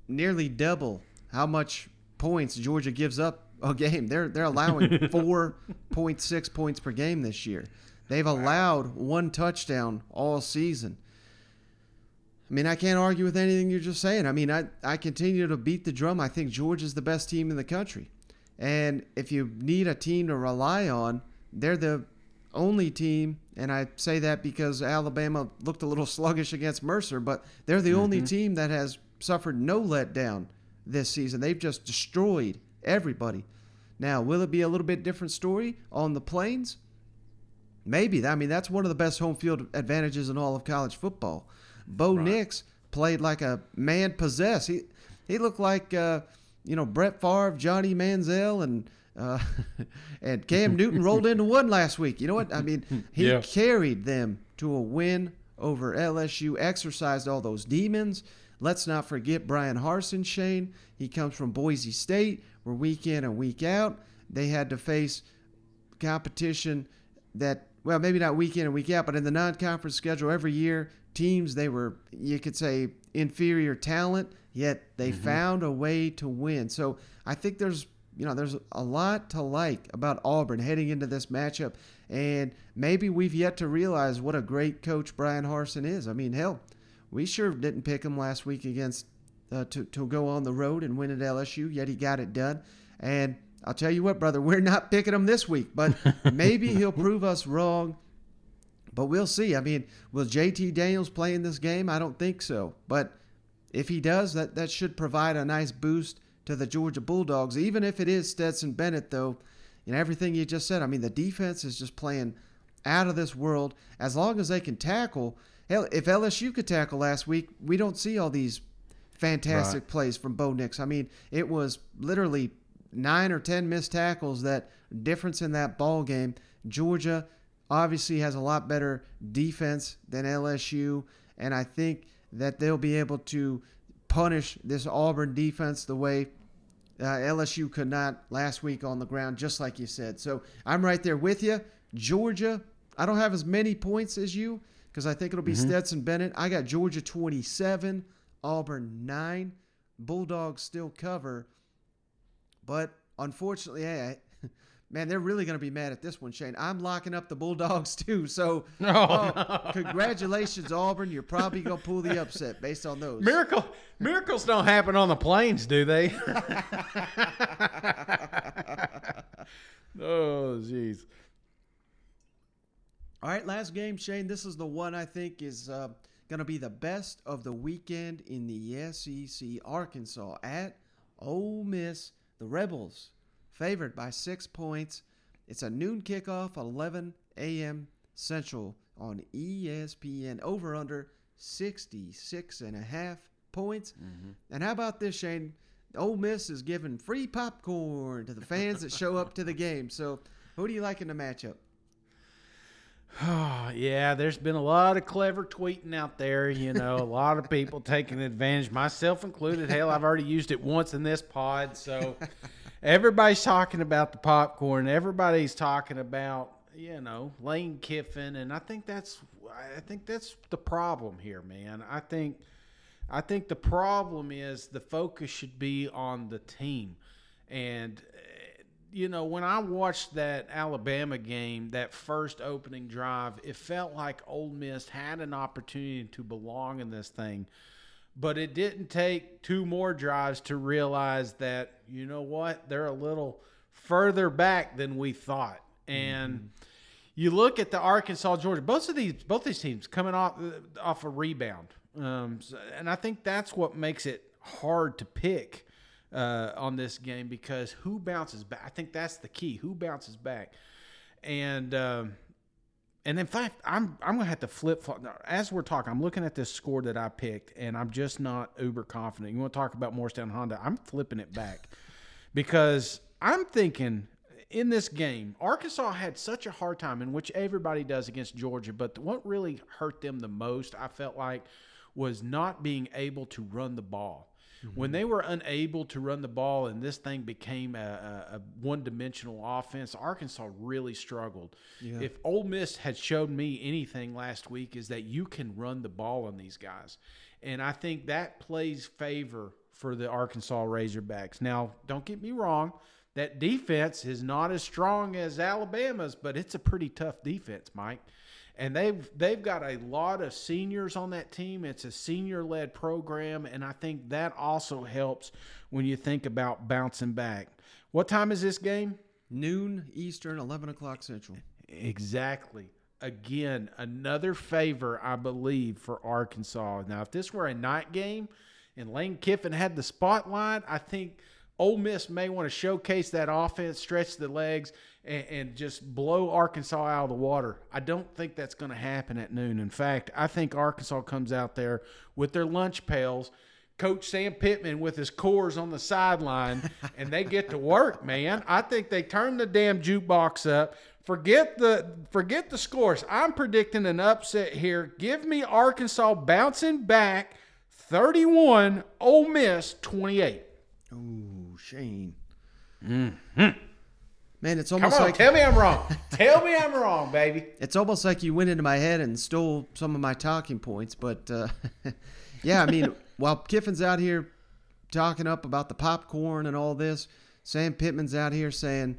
nearly double how much points Georgia gives up a game. They're they're allowing <laughs> four point six points per game this year. They've allowed one touchdown all season. I mean, I can't argue with anything you're just saying. I mean, I, I continue to beat the drum. I think Georgia's the best team in the country. And if you need a team to rely on, they're the only team, and I say that because Alabama looked a little <laughs> sluggish against Mercer, but they're the mm-hmm. only team that has suffered no letdown this season. They've just destroyed everybody. Now, will it be a little bit different story on the plains? Maybe. I mean, that's one of the best home field advantages in all of college football. Bo right. Nix played like a man possessed. He he looked like uh, you know Brett Favre, Johnny Manziel, and uh, <laughs> and Cam Newton rolled into one last week. You know what? I mean, <laughs> he yeah. carried them to a win over LSU, exercised all those demons. Let's not forget Bryan Harsin, Shane. He comes from Boise State, where week in and week out they had to face competition that, well, maybe not week in and week out, but in the non conference schedule every year, teams they were, you could say, inferior talent, yet they mm-hmm. found a way to win. So I think there's you know, there's a lot to like about Auburn heading into this matchup, and maybe we've yet to realize what a great coach Bryan Harsin is. I mean, hell, we sure didn't pick him last week against uh, to to go on the road and win at LSU, yet he got it done. And I'll tell you what, brother, <laughs> we're not picking him this week, but <laughs> maybe he'll prove us wrong. But we'll see. I mean, will JT Daniels play in this game? I don't think so. But if he does, that, that should provide a nice boost to the Georgia Bulldogs. Even if it is Stetson Bennett, though, know, everything you just said, I mean, the defense is just playing out of this world. As long as they can tackle, hell, if LSU could tackle last week, we don't see all these fantastic right. plays from Bo Nix. I mean, it was literally nine or ten missed tackles that difference in that ball game. Georgia obviously has a lot better defense than LSU, and I think that they'll be able to punish this Auburn defense the way uh, LSU could not last week on the ground, just like you said. So I'm right there with you. Georgia, I don't have as many points as you because I think it'll be mm-hmm. Stetson Bennett. I got Georgia 27, Auburn 9. Bulldogs still cover. But unfortunately, hey, Man, they're really going to be mad at this one, Shane. I'm locking up the Bulldogs <laughs> too. So, <laughs> oh, uh, no. congratulations, Auburn. You're probably going to pull the upset based on those. Miracle, miracles don't happen on the plains, do they? <laughs> oh, jeez. All right, right, last game, Shane. This is the one I think is uh, going to be the best of the weekend in the SEC. Arkansas at Ole Miss. The Rebels favored by six points. It's a noon kickoff, 11 a.m. Central on ESPN. Over under 66 and a half points. Mm-hmm. And how about this, Shane? Ole Miss is giving free popcorn to the fans that show up to the game. So, who do you like in the matchup? Oh, <sighs> yeah, there's been a lot of clever tweeting out there. You know, a lot of people taking advantage, myself included. Hell, I've already used it once in this pod. So <laughs> everybody's talking about the popcorn. Everybody's talking about you know Lane Kiffin, and I think that's I think that's the problem here, man. I think I think the problem is the focus should be on the team, and eh, you know, when I watched that Alabama game, that first opening drive, it felt like Ole Miss had an opportunity to belong in this thing. But it didn't take two more drives to realize that, you know what, they're a little further back than we thought. And you look at the Arkansas Georgia, both of these both these teams coming off off a rebound. Um, so- and I think that's what makes it hard to pick uh, on this game because who bounces back? I think that's the key. Who bounces back? And um, and in fact, I'm I'm gonna have to flip flop. As we're talking, I'm looking at this score that I picked, and I'm just not uber confident. You want to talk about Morristown Honda? I'm flipping it back <laughs> because I'm thinking in this game, Arkansas had such a hard time, in which everybody does against Georgia. But what really hurt them the most, I felt like, was not being able to run the ball. When they were unable to run the ball and this thing became a, a, a one dimensional offense, Arkansas really struggled. Yeah. If Ole Miss had showed me anything last week, is that you can run the ball on these guys. And I think that plays favor for the Arkansas Razorbacks. Now, don't get me wrong, that defense is not as strong as Alabama's, but it's a pretty tough defense, Mike. And they've they've got a lot of seniors on that team. It's a senior led program, and I think that also helps when you think about bouncing back. What time is this game? Noon Eastern, 11 o'clock Central. Exactly. Again, another favor, I believe, for Arkansas. Now, if this were a night game and Lane Kiffin had the spotlight, I think Ole Miss may want to showcase that offense, stretch the legs, and, and just blow Arkansas out of the water. I don't think that's going to happen at noon. In fact, I think Arkansas comes out there with their lunch pails. Coach Sam Pittman with his cores on the sideline, <laughs> and they get to work, man. I think they turn the damn jukebox up. Forget the forget the scores. I'm predicting an upset here. Give me Arkansas bouncing back 31, Ole Miss 28. Ooh, Shane. Mm-hmm. Man, it's Come almost on, like tell me I'm wrong. tell me I'm wrong, baby. <laughs> It's almost like you went into my head and stole some of my talking points. But uh, <laughs> yeah, I mean, <laughs> while Kiffin's out here talking up about the popcorn and all this, Sam Pittman's out here saying,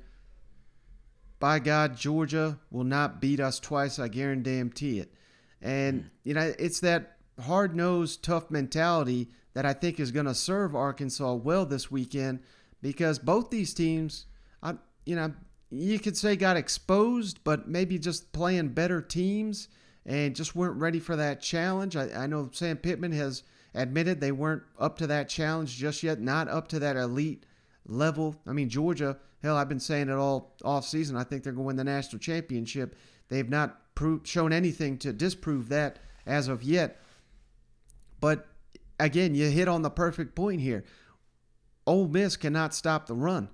"By God, Georgia will not beat us twice. I guarantee it." And you know, it's that hard-nosed, tough mentality that I think is going to serve Arkansas well this weekend because both these teams, I, you know, you could say got exposed, but maybe just playing better teams and just weren't ready for that challenge. I, I know Sam Pittman has admitted they weren't up to that challenge just yet, not up to that elite level. I mean, Georgia, hell, I've been saying it all off season. I think they're going to win the national championship. They've not proved, shown anything to disprove that as of yet. But again, you hit on the perfect point here. Ole Miss cannot stop the run.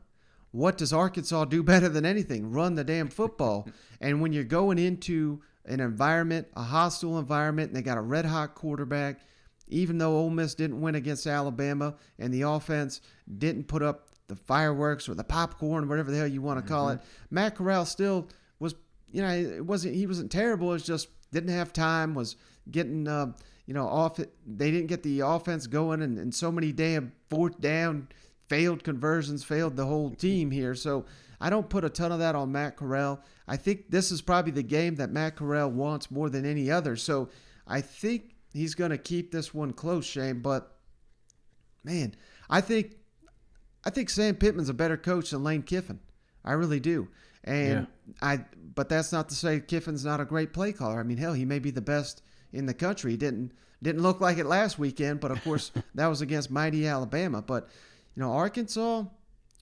What does Arkansas do <laughs> better than anything? Run the damn football. and when you're going into an environment, a hostile environment, and they got a red hot quarterback, even though Ole Miss didn't win against Alabama and the offense didn't put up the fireworks or the popcorn, whatever the hell you want to call it, Matt Corral still was, you know, it wasn't he wasn't terrible. It's just didn't have time. Was getting, uh, you know, off. They didn't get the offense going, and, and so many damn fourth down failed conversions failed the whole team here. So I don't put a ton of that on Matt Corral. I think this is probably the game that Matt Corral wants more than any other. So I think he's going to keep this one close, Shane. But man, I think I think Sam Pittman's a better coach than Lane Kiffin. I really do. And I, but that's not to say Kiffin's not a great play caller. I mean, hell, he may be the best in the country. Didn't didn't look like it last weekend, but of course <laughs> that was against mighty Alabama. But you know, Arkansas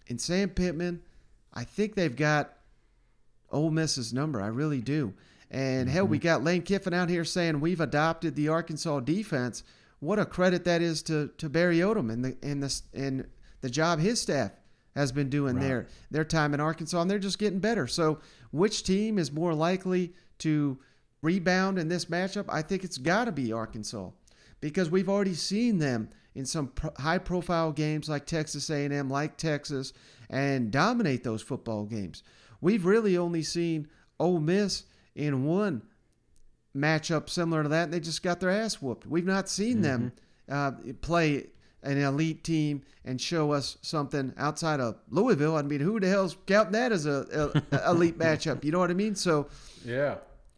and Sam Pittman, I think they've got Ole Miss's number. I really do. And hell, we mm-hmm. got Lane Kiffin out here saying we've adopted the Arkansas defense. What a credit that is to, to Barry Odom and the and the and the job his staff has been doing Right. their their time in Arkansas, and they're just getting better. So, which team is more likely to rebound in this matchup? I think it's got to be Arkansas because we've already seen them in some pro- high-profile games like Texas A&M, like Texas, and dominate those football games. We've really only seen Ole Miss in one matchup similar to that, and they just got their ass whooped. We've not seen them uh, play an elite team and show us something outside of Louisville. I mean, who the hell's counting that as a, a elite <laughs> matchup? You know what I mean? So Yeah.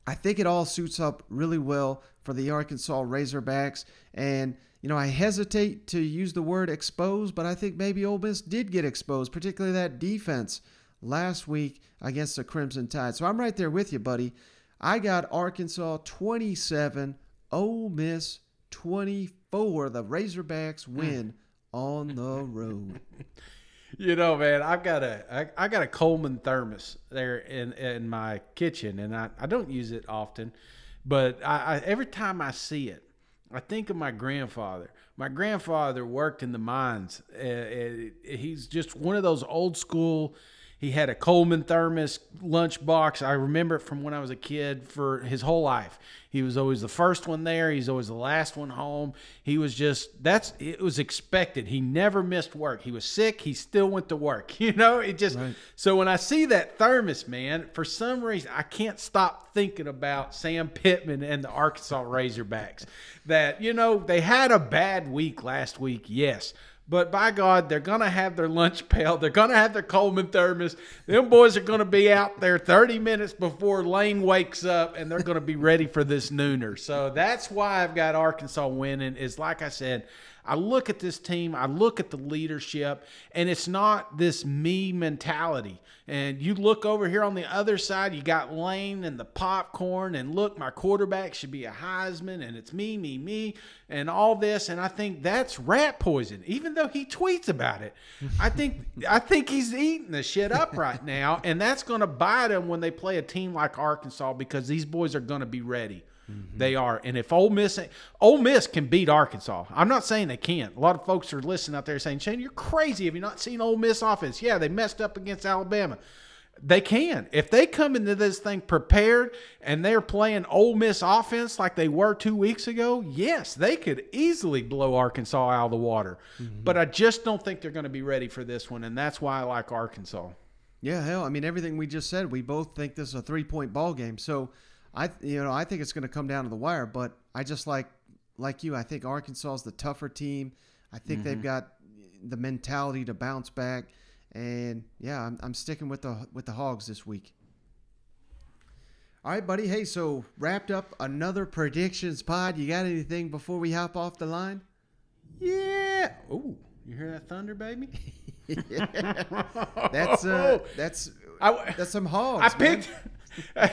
I think it all suits up really well for the Arkansas Razorbacks. And, you know, I hesitate to use the word exposed, but I think maybe Ole Miss did get exposed, particularly that defense last week against the Crimson Tide. So I'm right there with you, buddy. I got Arkansas 27, Ole Miss 24. The Razorbacks hmm. win on the road. <laughs> You know, man, I've got a I, I got a Coleman thermos there in in my kitchen, and I, I don't use it often, but I, I every time I see it, I think of my grandfather. My grandfather worked in the mines. Uh, uh, he's just one of those old school. He had a Coleman thermos lunchbox. I remember it from when I was a kid for his whole life. He was always the first one there. He's always the last one home. He was just that's it was expected. He never missed work. He was sick. He still went to work. <laughs> You know, it just so when I see that thermos, man, for some reason I can't stop thinking about Sam Pittman and the Arkansas Razorbacks. That you know they had a bad week last week, yes. But by God, they're gonna have their lunch pail. They're gonna have their Coleman thermos. Them boys are gonna be out there 30 minutes before Lane wakes up, and they're gonna be ready for this nooner. So that's why I've got Arkansas winning. Is like I said, I look at this team, I look at the leadership, and it's not this me mentality. And you look over here on the other side, you got Lane and the popcorn, and look, my quarterback should be a Heisman, and it's me, me, me, and all this. And I think that's rat poison, even though he tweets about it. I think I think he's eating the shit up right <laughs> now, and that's going to bite him when they play a team like Arkansas because these boys are going to be ready. Mm-hmm. They are, and if Ole Miss, Ole Miss can beat Arkansas. I'm not saying they can't. A lot of folks are listening out there saying, "Shane, you're crazy. Have you not seen Ole Miss offense? Yeah, they messed up against Alabama. They can if they come into this thing prepared and they're playing Ole Miss offense like they were two weeks ago. Yes, they could easily blow Arkansas out of the water. Mm-hmm. But I just don't think they're going to be ready for this one, and that's why I like Arkansas. Yeah, hell, I mean everything we just said, we both think this is a three point ball game. So I you know, I think it's gonna come down to the wire, but I just like like you, I think Arkansas is the tougher team. I think they've Mhm. got the mentality to bounce back. And yeah, I'm, I'm sticking with the with the hogs this week. All right, buddy. Hey, so wrapped up another predictions pod. You got anything before we hop off the line? Yeah. Ooh, you hear that thunder, baby? <laughs> That's uh, <laughs> that's that's some hogs. I man. picked. I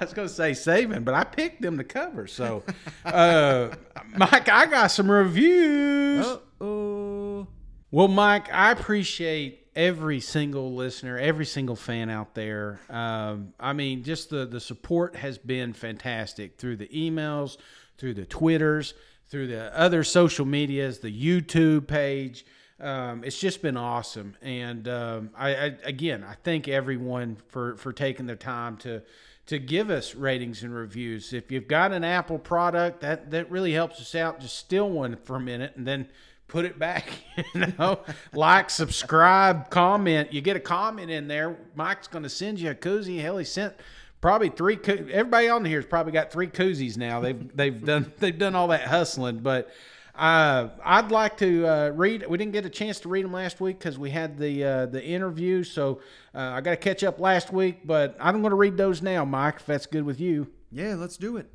was going to say saving, but I picked them to cover. So, uh, Mike, I got some reviews. oh. Well, Mike, I appreciate every single listener, every single fan out there. Um, I mean, just the the support has been fantastic through the emails, through the Twitters, through the other social medias, the YouTube page. Um, it's just been awesome, and um, I, I again I thank everyone for for taking the time to to give us ratings and reviews. If you've got an Apple product, that that really helps us out. Just steal one for a minute and then put it back. <laughs> You know, like, subscribe, comment. You get a comment in there. Mike's going to send you a koozie. Hell, he sent probably three. Everybody on here has probably got three koozies now. They've they've done they've done all that hustling, but. Uh, I'd like to uh, read. We didn't get a chance to read them last week because we had the uh, the interview. So uh, I got to catch up last week, but I'm going to read those now, Mike. If that's good with you. Yeah, let's do it.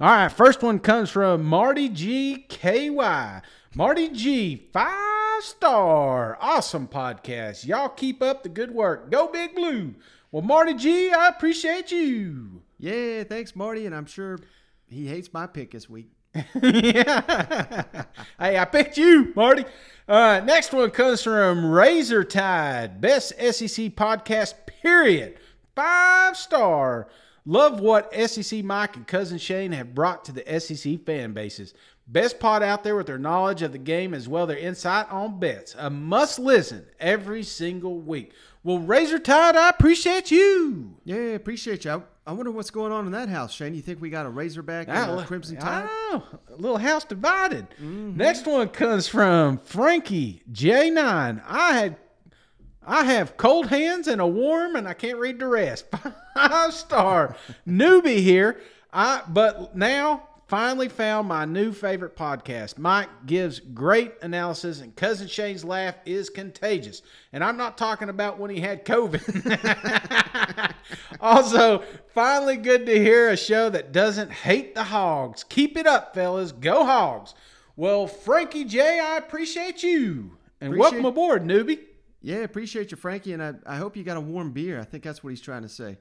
All right, first one comes from Marty G K Y. Marty G five five star. Awesome podcast. Y'all keep up the good work. Go Big Blue. Well, Marty G, I appreciate you. Yeah, thanks, Marty, and I'm sure he hates my pick this week. Yeah. <laughs> hey, I picked you, Marty. Right, next one comes from Razor Tide, best SEC podcast, period. Five star. Love what SEC Mike and Cousin Shane have brought to the SEC fan bases. Best pod out there with their knowledge of the game as well their insight on bets. A must listen every single week. Well, Razor Tide, I appreciate you. Yeah, appreciate you. I, wonder what's going on in that house, Shane. You think we got a Razorback and Ah, a Crimson Tide? I know. A little house divided. Next one comes from Frankie J9. I had I have cold hands and a warm, and I can't read the rest. <laughs> Five star newbie here. I but now finally found my new favorite podcast. Mike gives great analysis, and cousin Shane's laugh is contagious. And I'm not talking about when he had COVID. <laughs> also, finally good to hear a show that doesn't hate the hogs. Keep it up, fellas. Go hogs. Well, Frankie J, I appreciate you. And Appreciate- welcome aboard, newbie. Yeah, appreciate you, Frankie, and I, I hope you got a warm beer. I think that's what he's trying to say.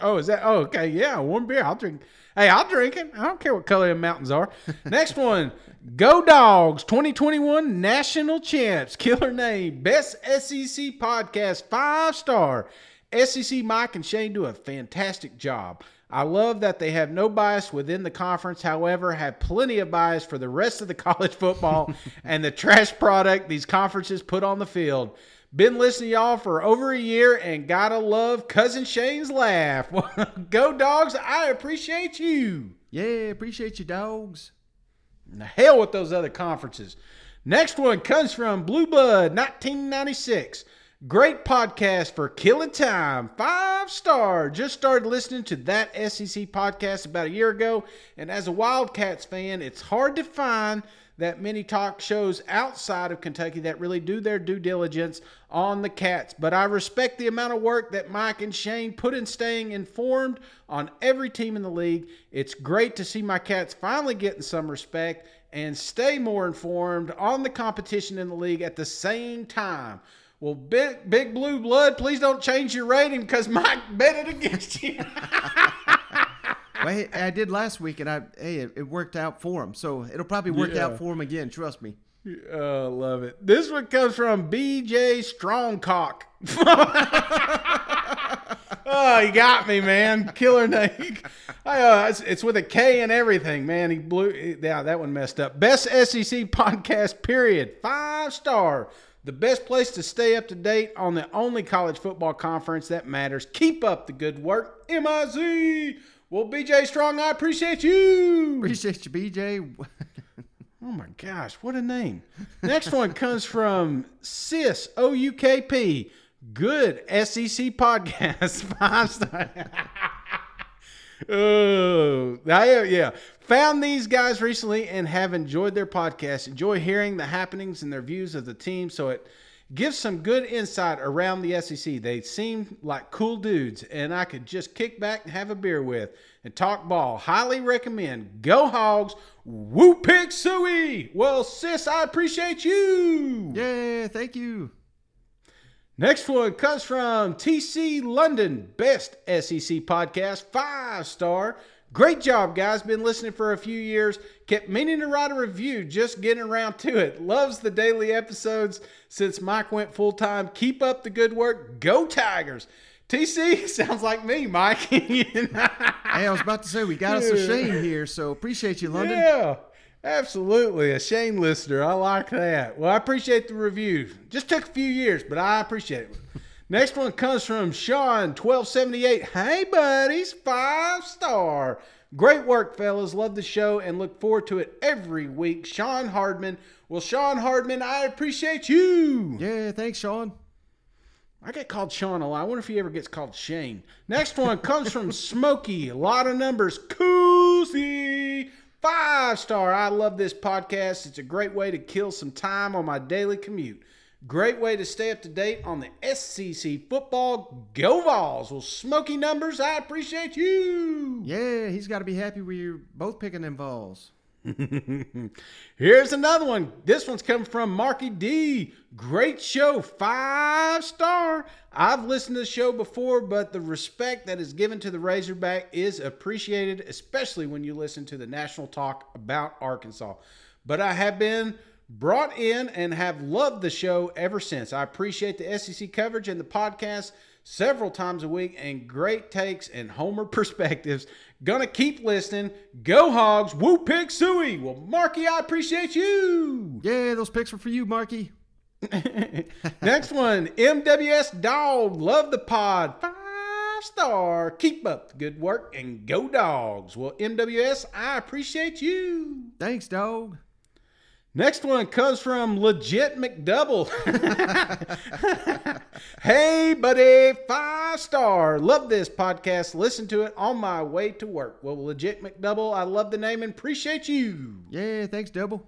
Oh, is that? Oh, okay. Yeah, warm beer. I'll drink. Hey, I'll drink it. I don't care what color the mountains are. Next one, Go Dogs 2021 National Champs. Killer name. Best SEC podcast. Five star. SEC Mike and Shane do a fantastic job. I love that they have no bias within the conference, however, have plenty of bias for the rest of the <laughs> college football and the trash product these conferences put on the field. Been listening to y'all for over a year and gotta love Cousin Shane's laugh. <laughs> Go dogs, I appreciate you. Yeah, appreciate you, dogs. The hell with those other conferences. Next one comes from Blue Blood 1996. Great podcast for killing time. Five star. Just started listening to that SEC podcast about a year ago. And as a Wildcats fan, it's hard to find that many talk shows outside of Kentucky that really do their due diligence on the Cats. But I respect the amount of work that Mike and Shane put in staying informed on every team in the league. It's great to see my Cats finally getting some respect and stay more informed on the competition in the league at the same time. Well, big big blue blood, please don't change your rating because Mike <laughs> bet it against you. <laughs> well, I did last week, and I hey, it, it worked out for him. So it'll probably work Yeah. out for him again. Trust me. Oh, love it. This one comes from BJ Strongcock. <laughs> oh, he got me, man. Killer name. I, uh, it's, it's with a K and everything, man. He blew. Yeah, that one messed up. Best SEC podcast, period. Five star. The best place to stay up to date on the only college football conference that matters. Keep up the good work. MIZ. Well, BJ Strong, I appreciate you. Appreciate you, BJ. <laughs> Oh my gosh, what a name. Next one comes from Sis O U K P. Good SEC podcast. <laughs> Five star. <laughs> oh, I, uh, yeah. Found these guys recently and have enjoyed their podcast. Enjoy hearing the happenings and their views of the team. So it gives some good insight around the SEC. They seem like cool dudes, and I could just kick back and have a beer with and talk ball. Highly recommend. Go Hogs. Woo pig Sooie. Well, sis, I appreciate you. Yeah, thank you. Next one comes from TC London, best SEC podcast, five star. Great job, guys. Been listening for a few years. Kept meaning to write a review, just getting around to it. Loves the daily episodes since Mike went full time. Keep up the good work. Go Tigers. TC <laughs> sounds like me, Mike. <laughs> hey, I was about to say we got us a Shane here, so appreciate you, London. Yeah, absolutely. A Shane listener. I like that. Well, I appreciate the review. Just took a few years, but I appreciate it. Next one comes from Sean, 1278. Hey, buddies, five star. Great work, fellas. Love the show and look forward to it every week. Sean Hardman. Well, Sean Hardman, I appreciate you. Yeah, thanks, Sean. I get called Sean a lot. I wonder if he ever gets called Shane. Next one comes from <laughs> Smokey. A lot of numbers. Koozie. Five star. I love this podcast. It's a great way to kill some time on my daily commute. Great way to stay up to date on the SEC football. Go Vols. Well, Smokey numbers, I appreciate you. Yeah, he's got to be happy we are both picking them Vols. <laughs> Here's another one. This one's coming from Marky D. Great show, five star. I've listened to the show before, but the respect that is given to the Razorback is appreciated, especially when you listen to the national talk about Arkansas. But I have been brought in and have loved the show ever since. I appreciate the SEC coverage and the podcast several times a week and great takes and homer <laughs> perspectives. Gonna keep listening. Go Hogs. Woo pig Sooie. Well, Marky, I appreciate you. Yeah, those picks were for you, Marky. <laughs> Next one, MWS Dog. Love the pod. Five star. Keep up the good work and go dogs. Well, MWS, I appreciate you. Thanks, dog. Next one comes from Legit McDouble. <laughs> hey, buddy, five star. Love this podcast. Listen to it on my way to work. Well, Legit McDouble, I love the name and appreciate you. Yeah, thanks, Double.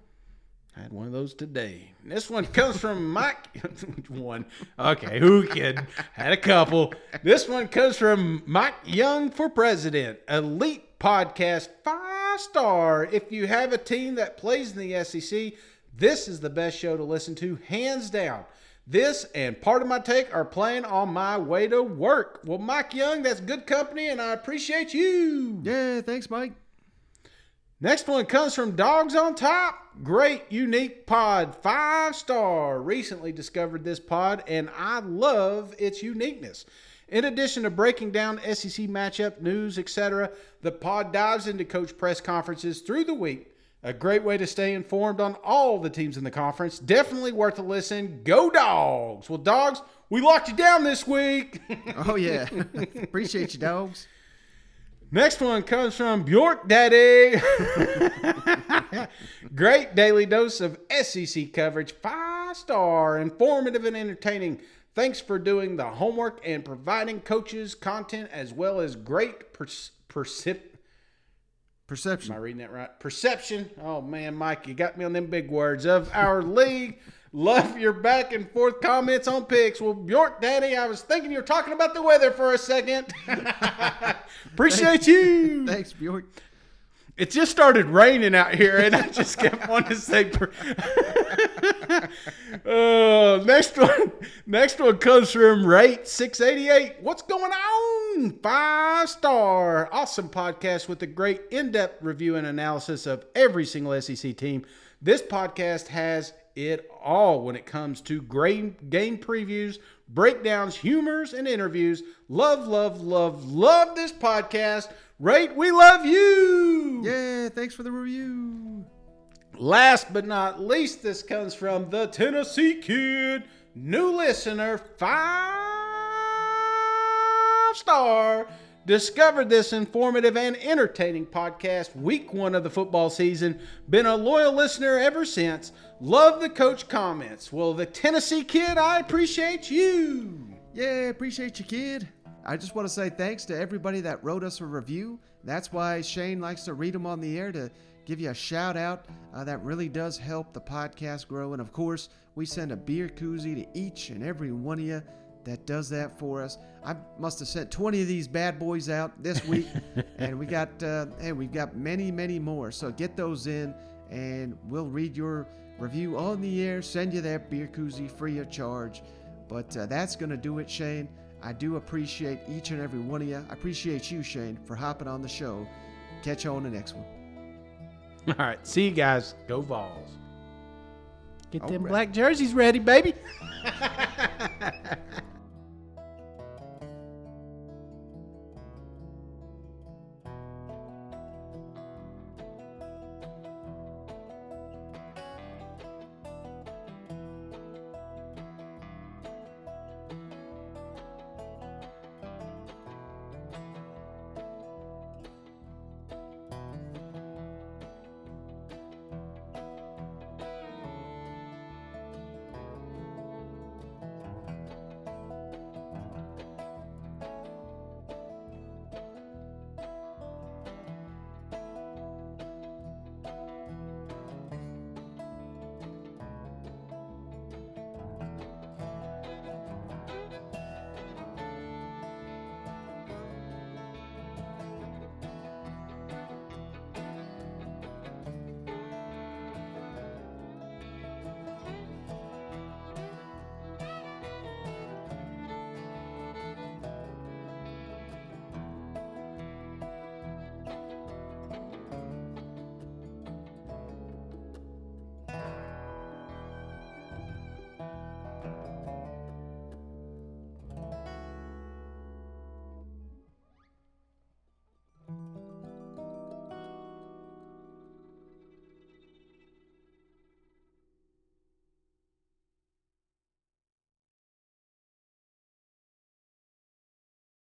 I had one of those today. This one comes from Mike. <laughs> one. Okay, who kid? Had a couple. This one comes from Mike Young for president. Elite podcast, five star. If you have a team that plays in the SEC, this is the best show to listen to, hands down. This and part of my take are playing on my way to work. Well, Mike Young, that's good company, and I appreciate you. Yeah, thanks, Mike. Next one comes from Dogs on Top. Great, unique pod. Five star. Recently discovered this pod, and I love its uniqueness. In addition to breaking down SEC matchup news, etc., the pod dives into coach press conferences through the week. A great way to stay informed on all the teams in the conference. Definitely worth a listen. Go Dogs! Well, Dogs, we locked you down this week. <laughs> Oh, yeah. <laughs> Appreciate you, dogs. Next one comes from Bjork Daddy. <laughs> Great daily dose of SEC coverage, five star, informative and entertaining. Thanks for doing the homework and providing coaches content as well as great perc- percep- Perception. Am I reading that right? Perception. Oh man, Mike, you got me on them big words of our <laughs> league. Love your back and forth comments on picks. Well, Bjork Daddy, I was thinking you were talking about the weather for a second. <laughs> Appreciate you. <laughs> Thanks, Bjork. It just started raining out here, and I just kept wanting to say. Per- <laughs> uh, next one, next one comes from Rate six eighty eight. What's going on? Five star, awesome podcast with a great in depth review and analysis of every single SEC team. This podcast has it all when it comes to great game previews, breakdowns, humors, and interviews. Love, love, love, love this podcast. Rate, we love you. Yeah, thanks for the review. Last but not least, this comes from the Tennessee Kid, new listener, five star. Discovered this informative and entertaining podcast week one of the football season. Been a loyal listener ever since. Love the coach comments. Well, the Tennessee Kid, I appreciate you. Yeah, appreciate you, kid. I just want to say thanks to everybody that wrote us a review. That's why Shane likes to read them on the air to give you a shout out. Uh, that really does help the podcast grow. And of course, we send a beer koozie to each and every one of you that does that for us. I must have sent 20 of these bad boys out this <laughs> week, and we got uh, hey, we've got many, many more. So get those in, and we'll read your review on the air. Send you that beer koozie free of charge. But uh, that's gonna do it, Shane. I do appreciate each and every one of you. I appreciate you, Shane, for hopping on the show. Catch you on the next one. All right, see you guys. Go Vols. Get All them right. black jerseys ready, baby. <laughs>